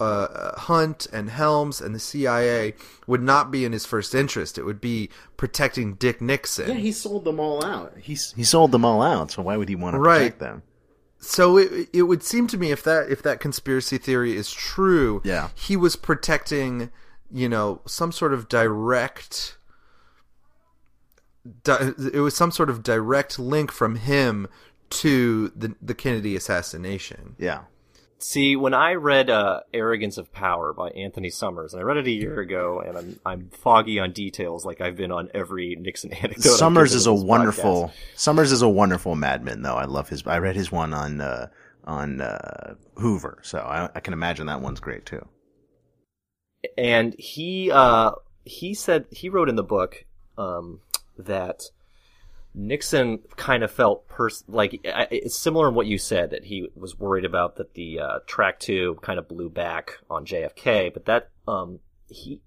[SPEAKER 11] uh, Hunt and Helms and the CIA would not be in his first interest. It would be protecting Dick Nixon.
[SPEAKER 13] Yeah, he sold them all out. He's, he sold them all out, so why would he want to
[SPEAKER 11] Right.
[SPEAKER 13] protect them?
[SPEAKER 11] So it it would seem to me if that if that conspiracy theory is true,
[SPEAKER 13] Yeah.
[SPEAKER 11] he was protecting, you know, some sort of direct. Di- it was some sort of direct link from him to the the Kennedy assassination.
[SPEAKER 13] Yeah.
[SPEAKER 12] See, when I read uh, "Arrogance of Power" by Anthony Summers, and I read it a year ago, and I'm I'm foggy on details, like I've been on every Nixon anecdote.
[SPEAKER 13] Summers is a wonderful
[SPEAKER 12] podcast.
[SPEAKER 13] Summers is a wonderful madman though. I love his I read his one on uh on uh Hoover, so I, I can imagine that one's great too.
[SPEAKER 12] and he uh he said he wrote in the book um that Nixon kind of felt pers- like it's similar in what you said that he was worried about that the uh, track two kind of blew back on JFK, but that um he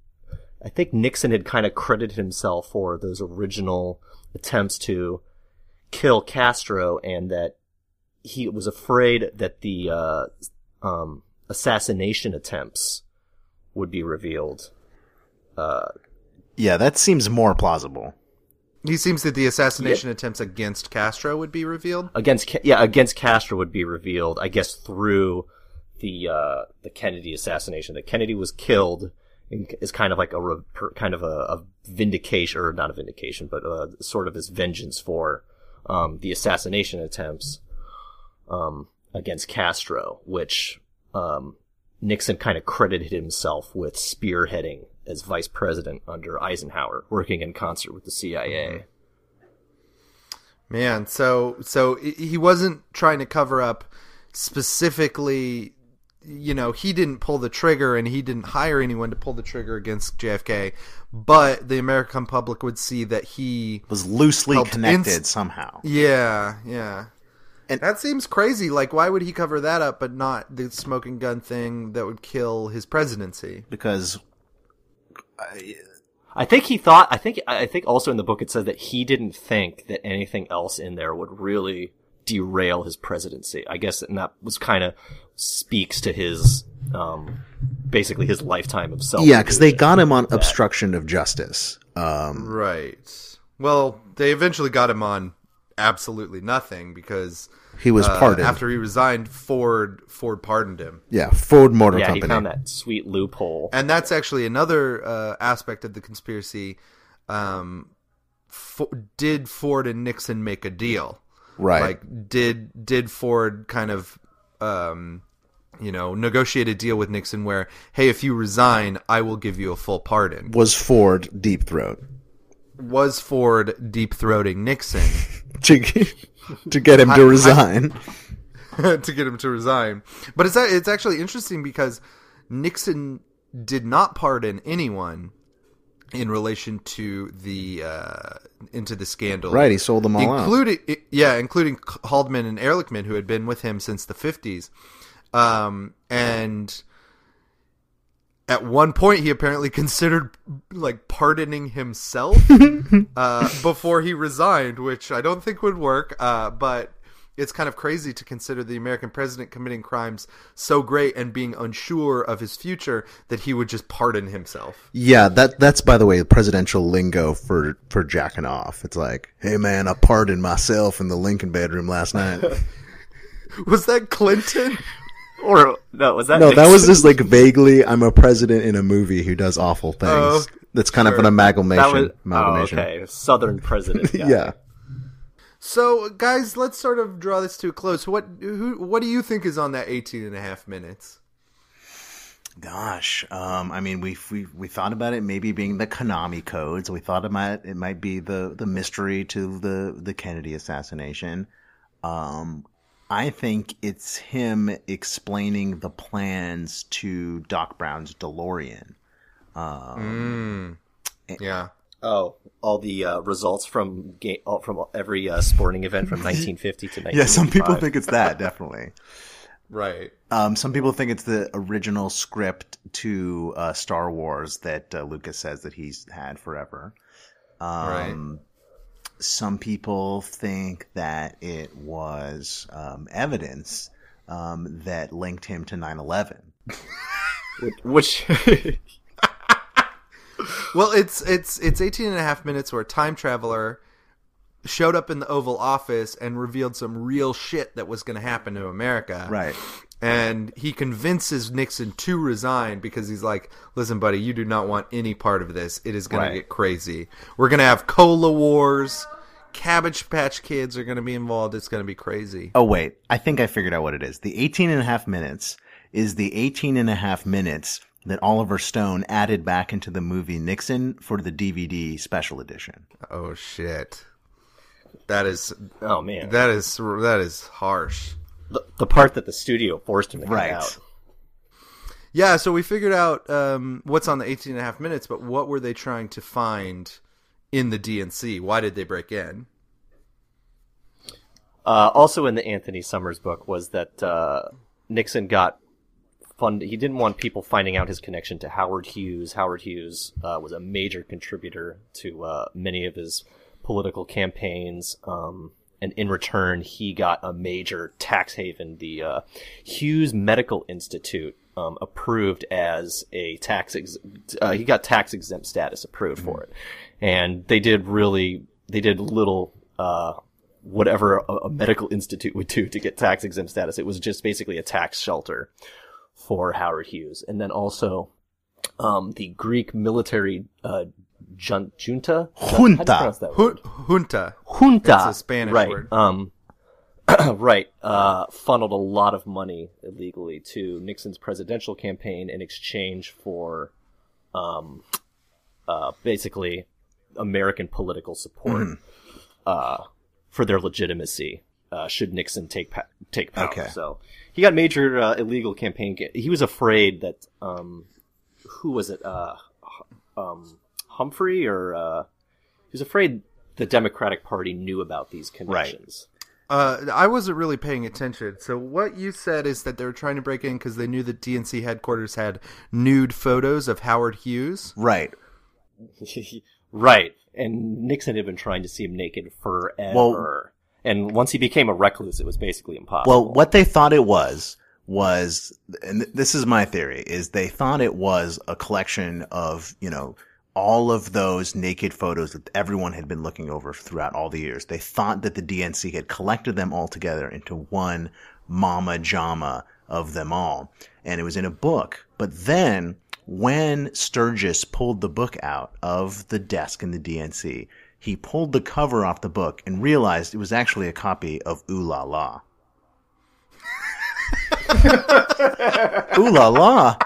[SPEAKER 12] I think Nixon had kind of credited himself for those original attempts to kill Castro and that he was afraid that the uh, um, assassination attempts would be revealed. Uh,
[SPEAKER 13] Yeah, that seems more plausible.
[SPEAKER 11] He seems that the assassination attempts against Castro would be revealed.
[SPEAKER 12] against yeah against Castro would be revealed, I guess through the uh, the Kennedy assassination. That Kennedy was killed is kind of like a re- kind of a, a vindication or not a vindication, but uh, sort of his vengeance for um, the assassination attempts um, against Castro, which um, Nixon kind of credited himself with spearheading as vice president under Eisenhower, working in concert with the CIA. Mm-hmm.
[SPEAKER 11] Man, so so he wasn't trying to cover up specifically. You know, he didn't pull the trigger, and he didn't hire anyone to pull the trigger against JFK. But the American public would see that he
[SPEAKER 13] Was loosely connected
[SPEAKER 11] ins-
[SPEAKER 13] somehow.
[SPEAKER 11] Yeah, yeah.
[SPEAKER 13] And
[SPEAKER 11] that seems crazy. Like, why would he cover that up, but not the smoking gun thing that would kill his presidency?
[SPEAKER 13] Because
[SPEAKER 12] I think he thought. I think. I think also in the book it said that he didn't think that anything else in there would really derail his presidency. I guess and that was kind of speaks to his, um, basically his lifetime of self.
[SPEAKER 13] yeah, because they got him on obstruction of justice. Um,
[SPEAKER 11] Right. Well, they eventually got him on absolutely nothing because
[SPEAKER 13] He was
[SPEAKER 11] uh,
[SPEAKER 13] pardoned.
[SPEAKER 11] after he resigned. Ford Ford pardoned him.
[SPEAKER 13] yeah, Ford Motor
[SPEAKER 12] yeah,
[SPEAKER 13] Company.
[SPEAKER 12] he found that sweet loophole.
[SPEAKER 11] and that's actually another uh, aspect of the conspiracy. Um, Fo- did Ford and Nixon make a deal?
[SPEAKER 13] Right.
[SPEAKER 11] Like, did did Ford kind of, um, you know, negotiate a deal with Nixon where, hey, if you resign, I will give you a full pardon?
[SPEAKER 13] Was Ford deep throat
[SPEAKER 11] Was Ford deep throating Nixon?
[SPEAKER 13] to to get him
[SPEAKER 11] I-
[SPEAKER 13] to
[SPEAKER 11] I-
[SPEAKER 13] resign?
[SPEAKER 11] to get him to resign. But it's it's actually interesting because Nixon did not pardon anyone in relation to the uh, into the scandal.
[SPEAKER 13] Right, he sold them all out.
[SPEAKER 11] including yeah, including Haldeman and Ehrlichman, who had been with him since the fifties, um, and. At one point, he apparently considered like pardoning himself uh, before he resigned, which I don't think would work. Uh, but it's kind of crazy to consider the American president committing crimes so great and being unsure of his future that he would just pardon himself.
[SPEAKER 13] Yeah, that that's by the way presidential lingo for for jacking off. It's like, hey man, I pardoned myself in the Lincoln bedroom last night.
[SPEAKER 11] Was that Clinton?
[SPEAKER 12] Or no, was that
[SPEAKER 13] no, that was just like vaguely, I'm a president in a movie who does awful things.
[SPEAKER 11] Oh,
[SPEAKER 13] That's kind of an amalgamation.
[SPEAKER 12] That was, oh, okay, Southern president. guy.
[SPEAKER 13] yeah.
[SPEAKER 11] So, guys, let's sort of draw this to a close. What who what do you think is on that 18 and a half minutes?
[SPEAKER 13] Gosh, um, I mean, we we we thought about it maybe being the Konami codes. We thought it might it might be the the mystery to the the Kennedy assassination. Um, I think it's him explaining the plans to Doc Brown's DeLorean. Um,
[SPEAKER 11] Yeah.
[SPEAKER 12] Oh, all the uh, results from game all, from every uh, sporting event from 1950 to 1955.
[SPEAKER 13] yeah, some people think it's that definitely.
[SPEAKER 11] Right.
[SPEAKER 13] Um, some people think it's the original script to uh, Star Wars that uh, Lucas says that he's had forever. Um, Some people think that it was um, evidence um, that linked him to 9 11.
[SPEAKER 12] Which
[SPEAKER 11] Well, it's it's it's 18 and a half minutes where a time traveler showed up in the Oval Office and revealed some real shit that was going to happen to America.
[SPEAKER 13] Right.
[SPEAKER 11] And he convinces Nixon to resign because he's like, "Listen, buddy, you do not want any part of this. It is going
[SPEAKER 13] Right.
[SPEAKER 11] to get crazy. We're going to have cola wars. Cabbage Patch Kids are going to be involved. It's going to be crazy."
[SPEAKER 13] Oh, wait. I think I figured out what it is. The 18 and a half minutes is the 18 and a half minutes that Oliver Stone added back into the movie Nixon for the DVD special edition.
[SPEAKER 11] Oh shit. That is
[SPEAKER 12] oh man,
[SPEAKER 11] that is that is harsh.
[SPEAKER 12] The, the part that the studio forced him to cut
[SPEAKER 13] Right.
[SPEAKER 12] out.
[SPEAKER 11] Yeah, so we figured out um, what's on the 18 and a half minutes, but what were they trying to find in the DNC? Why did they break in?
[SPEAKER 12] Uh, also in the Anthony Summers book was that uh, Nixon got fund. He didn't want people finding out his connection to Howard Hughes. Howard Hughes uh, was a major contributor to uh, many of his political campaigns. Um, and in return, he got a major tax haven, the uh, Hughes Medical Institute, um, approved as a tax. Ex- uh, he got tax exempt status approved for it, and they did really. They did little. Uh, whatever a, a medical institute would do to get tax exempt status. It was just basically a tax shelter for Howard Hughes. And then also, um, the Greek military, uh,
[SPEAKER 16] jun- junta.
[SPEAKER 13] Junta.
[SPEAKER 16] pronounce that word?
[SPEAKER 11] Hun- junta.
[SPEAKER 16] Junta.
[SPEAKER 11] It's a Spanish
[SPEAKER 16] right.
[SPEAKER 11] word.
[SPEAKER 16] Um, right. Uh, funneled a lot of money illegally to Nixon's presidential campaign in exchange for, um, uh, basically American political support,
[SPEAKER 13] Mhm.
[SPEAKER 16] uh, for their legitimacy. Uh, should Nixon take pa- take power?
[SPEAKER 13] Okay.
[SPEAKER 16] So he got major uh, illegal campaign. Ga- he was afraid that um, who was it? Uh, um, Humphrey or uh, he was afraid the Democratic Party knew about these connections.
[SPEAKER 11] Uh, I wasn't really paying attention. So what you said is that they were trying to break in because they knew the DNC headquarters had nude photos of Howard Hughes.
[SPEAKER 13] Right.
[SPEAKER 16] right. And Nixon had been trying to see him naked forever.
[SPEAKER 13] Well-
[SPEAKER 16] and once he became a recluse, it was basically impossible.
[SPEAKER 13] Well, what they thought it was was, and this is my theory, is they thought it was a collection of, you know, all of those naked photos that everyone had been looking over throughout all the years. They thought that the DNC had collected them all together into one mama jama of them all. And it was in a book. But then when Sturgis pulled the book out of the desk in the DNC, he pulled the cover off the book and realized it was actually a copy of Ooh La La. Ooh la la.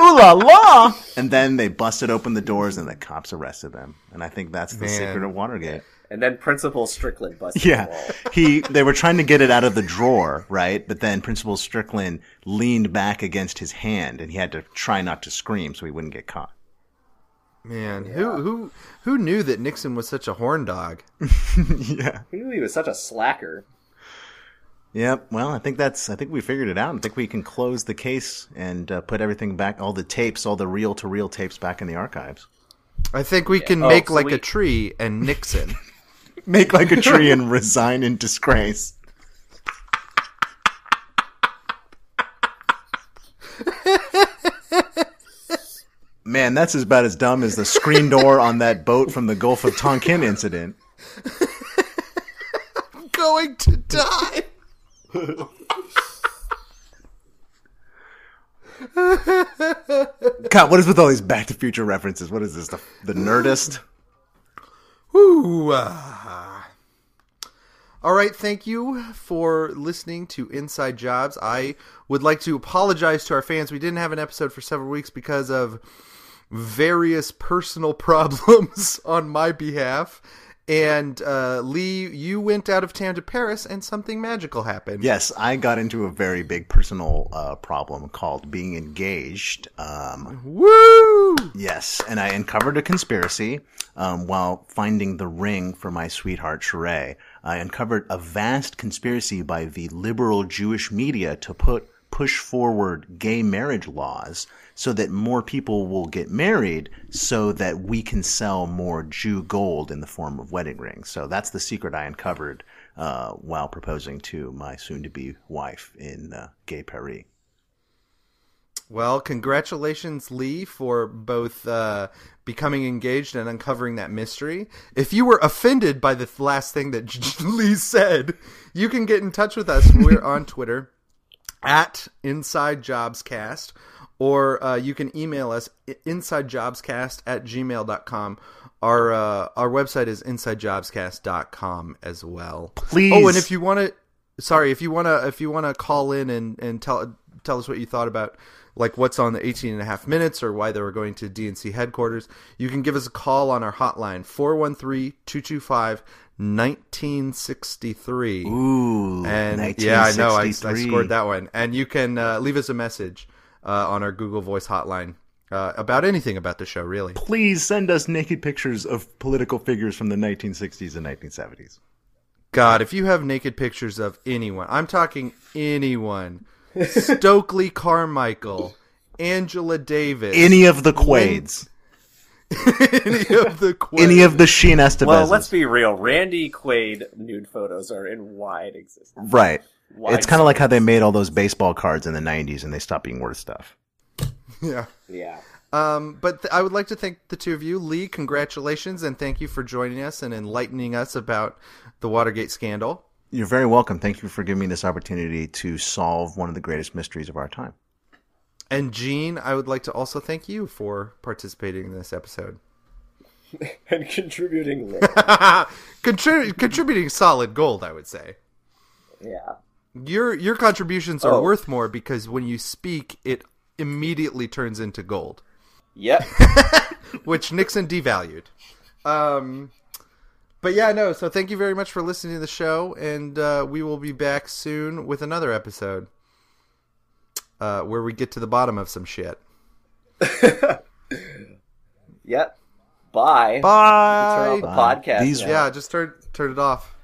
[SPEAKER 13] Ooh la la. And then they busted open the doors and the cops arrested them. And I think that's the
[SPEAKER 11] Man.
[SPEAKER 13] secret of Watergate.
[SPEAKER 16] and then Principal Strickland busted
[SPEAKER 13] Yeah.
[SPEAKER 16] them all.
[SPEAKER 13] He they were trying to get it out of the drawer, right? But then Principal Strickland leaned back against his hand and he had to try not to scream so he wouldn't get caught.
[SPEAKER 11] Man, who who who knew that Nixon was such a horn dog?
[SPEAKER 13] yeah.
[SPEAKER 16] He knew he was such a slacker.
[SPEAKER 13] Yep. Well, I think that's. I think we figured it out. I think we can close the case and uh, put everything back, all the tapes, all the reel-to-reel tapes, back in the archives.
[SPEAKER 11] I think we can
[SPEAKER 16] Oh,
[SPEAKER 11] make
[SPEAKER 16] so
[SPEAKER 11] like
[SPEAKER 16] we-
[SPEAKER 11] a tree and Nixon.
[SPEAKER 13] Make like a tree and resign in disgrace. Man, that's as about as dumb as the screen door on that boat from the Gulf of Tonkin incident.
[SPEAKER 11] I'm going to die.
[SPEAKER 13] God, what is with all these Back to Future references? What is this? The, the Nerdist?
[SPEAKER 11] Woo! ah. All right, thank you for listening to Inside Jobs. I would like to apologize to our fans. We didn't have an episode for several weeks because of various personal problems on my behalf. And uh, Lee, you went out of town to Paris, and something magical happened.
[SPEAKER 13] Yes, I got into a very big personal uh, problem called being engaged. Um,
[SPEAKER 11] Woo!
[SPEAKER 13] Yes, and I uncovered a conspiracy um, while finding the ring for my sweetheart Sheree. I uncovered a vast conspiracy by the liberal Jewish media to put push forward gay marriage laws so that more people will get married so that we can sell more Jew gold in the form of wedding rings. So that's the secret I uncovered uh, while proposing to my soon to be wife in uh, Gay Paris.
[SPEAKER 11] Well, congratulations, Lee, for both uh, becoming engaged and uncovering that mystery. If you were offended by the last thing that Lee said, you can get in touch with us. We're on Twitter at Inside Jobs Cast, or uh, you can email us insidejobscast at gmail.com. Our uh, our website is insidejobscast.com as well.
[SPEAKER 13] Please.
[SPEAKER 11] Oh, and if you want to, sorry, if you want to, if you want to call in and, and tell tell us what you thought about like what's on the 18 and a half minutes or why they were going to DNC headquarters, you can give us a call on our hotline 413-225 1963.
[SPEAKER 13] Ooh,
[SPEAKER 11] and yeah, I know I, I scored that one. And you can uh, leave us a message uh, on our Google Voice hotline uh, about anything about the show, really.
[SPEAKER 13] Please send us naked pictures of political figures from the 1960s and 1970s.
[SPEAKER 11] God, if you have naked pictures of anyone, I'm talking anyone, Stokely Carmichael, Angela Davis,
[SPEAKER 13] Any of the Quaids.
[SPEAKER 11] any of the Quaids.
[SPEAKER 13] Any of the Sheen Estevez.
[SPEAKER 16] Well, let's be real. Randy Quaid nude photos are in wide existence.
[SPEAKER 13] Right.
[SPEAKER 16] Wide
[SPEAKER 13] it's kind of like how they made all those baseball cards in the 90s and they stopped being worth stuff.
[SPEAKER 11] yeah.
[SPEAKER 16] Yeah.
[SPEAKER 11] Um, but th- I would like to thank the two of you. Lee, congratulations and thank you for joining us and enlightening us about the Watergate scandal.
[SPEAKER 13] You're very welcome. Thank you for giving me this opportunity to solve one of the greatest mysteries of our time.
[SPEAKER 11] And Gene, I would like to also thank you for participating in this episode.
[SPEAKER 12] and contributing
[SPEAKER 11] Contrib- contributing solid gold, I would say.
[SPEAKER 12] Yeah.
[SPEAKER 11] Your your contributions are
[SPEAKER 12] Oh.
[SPEAKER 11] worth more because when you speak, it immediately turns into gold.
[SPEAKER 12] Yep.
[SPEAKER 11] which Nixon devalued. Um, but yeah, no. So thank you very much for listening to the show, and uh, we will be back soon with another episode uh, where we get to the bottom of some shit.
[SPEAKER 12] Yep. Bye.
[SPEAKER 11] Bye.
[SPEAKER 12] Turn off the podcast.
[SPEAKER 11] Yeah, just turn turn it off.